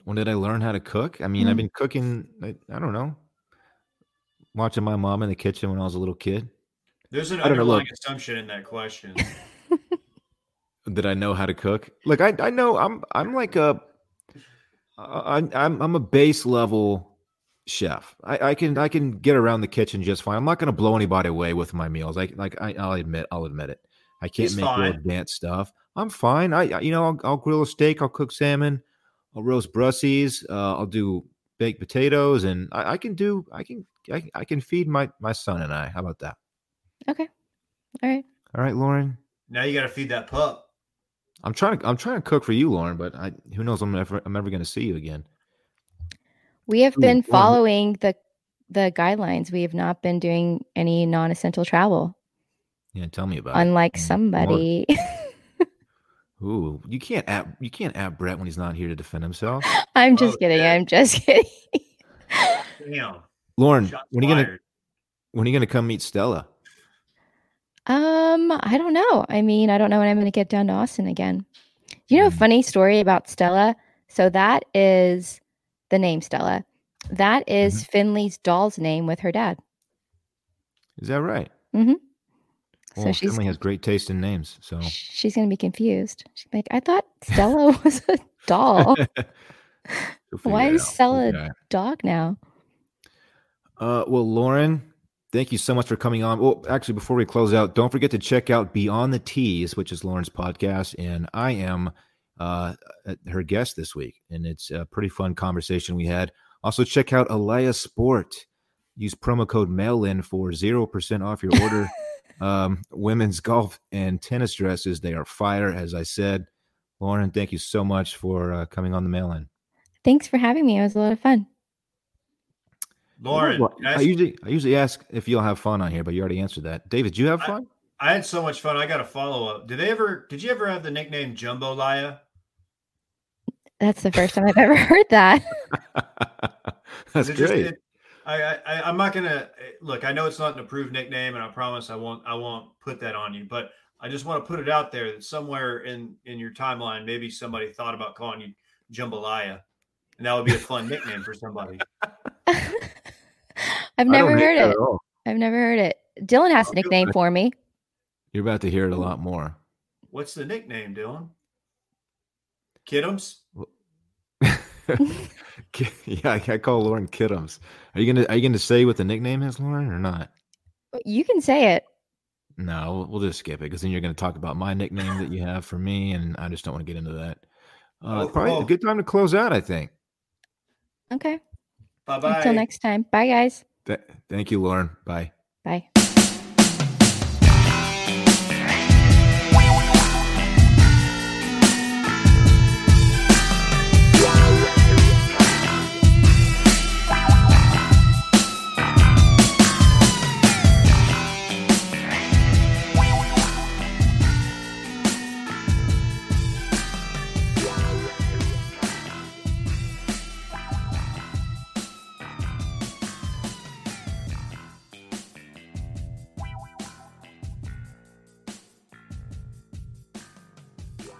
Speaker 1: When did I learn how to cook? I mean, I've
Speaker 3: Mhm.
Speaker 1: been cooking. I, I don't know, watching my mom in the kitchen when I was a little kid.
Speaker 2: There's an
Speaker 1: I don't know,
Speaker 2: underlying
Speaker 1: look.
Speaker 2: assumption in that question.
Speaker 1: Did I know how to cook? Look, I I know I'm I'm like a I, I'm I'm a base level chef. I, I can I can get around the kitchen just fine. I'm not going to blow anybody away with my meals. Like like I, I'll admit I'll admit it. I can't
Speaker 2: He's
Speaker 1: make real advanced stuff, I'm fine. I, I- you know, I'll, I'll grill a steak. I'll cook salmon. I'll roast brussies. Uh, I'll do baked potatoes, and I, I can do. I can. I, I can feed my my son and I. How about that?
Speaker 3: Okay. All right.
Speaker 1: All right, Lauren.
Speaker 2: Now you got to feed that pup.
Speaker 1: I'm trying to. I'm trying to cook for you, Lauren. But I, who knows? I'm ever. I'm ever going to see you again.
Speaker 3: We have been following the the guidelines. We have not been doing any non-essential travel,
Speaker 1: Yeah, tell me about it.
Speaker 3: unlike
Speaker 1: Mm, Lauren.
Speaker 3: somebody.
Speaker 1: Ooh, you can't at you can't at Brett when he's not here to defend himself.
Speaker 3: I'm just
Speaker 2: Oh,
Speaker 3: kidding.
Speaker 2: yeah.
Speaker 3: I'm just kidding.
Speaker 2: Damn.
Speaker 1: Lauren,
Speaker 2: Shots
Speaker 1: when are you gonna when are you gonna come meet Stella?
Speaker 3: Um, I don't know. I mean, I don't know when I'm going to get down to Austin again. You know, a
Speaker 1: Mm.
Speaker 3: funny story about Stella. So that is the name Stella. That is
Speaker 1: Mm-hmm.
Speaker 3: Finley's doll's name with her dad.
Speaker 1: Is that right?
Speaker 3: Mm-hmm.
Speaker 1: Well,
Speaker 3: So she's
Speaker 1: Finley has great taste in names. So
Speaker 3: she's going to be confused. She's like, I thought Stella was a doll. Why is. Stella a dog now?
Speaker 1: Uh, well, Lauren, thank you so much for coming on. Well, actually, before we close out, don't forget to check out Beyond the Tees, which is Lauren's podcast, and I am uh, her guest this week, and it's a pretty fun conversation we had. Also, check out Olaya Sport. Use promo code MAILIN for zero percent off your order. um, women's golf and tennis dresses, they are fire, as I said. Lauren, thank you so much for uh, coming on the mail in.
Speaker 3: Thanks for having me. It was a lot of fun.
Speaker 2: Lauren, I
Speaker 1: I usually I usually ask if you'll have fun on here, but you already answered that. David, do you have
Speaker 2: I-
Speaker 1: fun?
Speaker 2: I had so much fun. I got a follow up. Did they ever? Did you ever have the nickname Jumbo Laya?
Speaker 3: That's the first time I've ever heard that.
Speaker 1: That's
Speaker 2: Is it just-
Speaker 1: great.
Speaker 2: it- I, I I'm not gonna look. I know it's not an approved nickname, and I promise I won't I won't put that on you. But I just want to put it out there that somewhere in in your timeline, maybe somebody thought about calling you Jambalaya, and that would be a fun nickname for somebody.
Speaker 3: I've never heard it. I've never heard it. Dillon has a nickname for me.
Speaker 1: You're about to hear it a lot more.
Speaker 2: What's the nickname, Dillon? Kidums?
Speaker 1: yeah, I call Lauren Kiddums. Are you gonna Are you gonna say what the nickname is, Lauren, or not?
Speaker 3: You can say it.
Speaker 1: No, we'll, we'll just skip it because then you're gonna talk about my nickname that you have for me, and I just don't want to get into that. Uh,
Speaker 2: Oh,
Speaker 1: probably
Speaker 2: oh.
Speaker 1: a good time to close out. I think.
Speaker 3: Okay.
Speaker 2: Bye bye.
Speaker 3: Until next time. Bye, guys.
Speaker 1: Th- thank you, Lauren. Bye.
Speaker 3: Bye.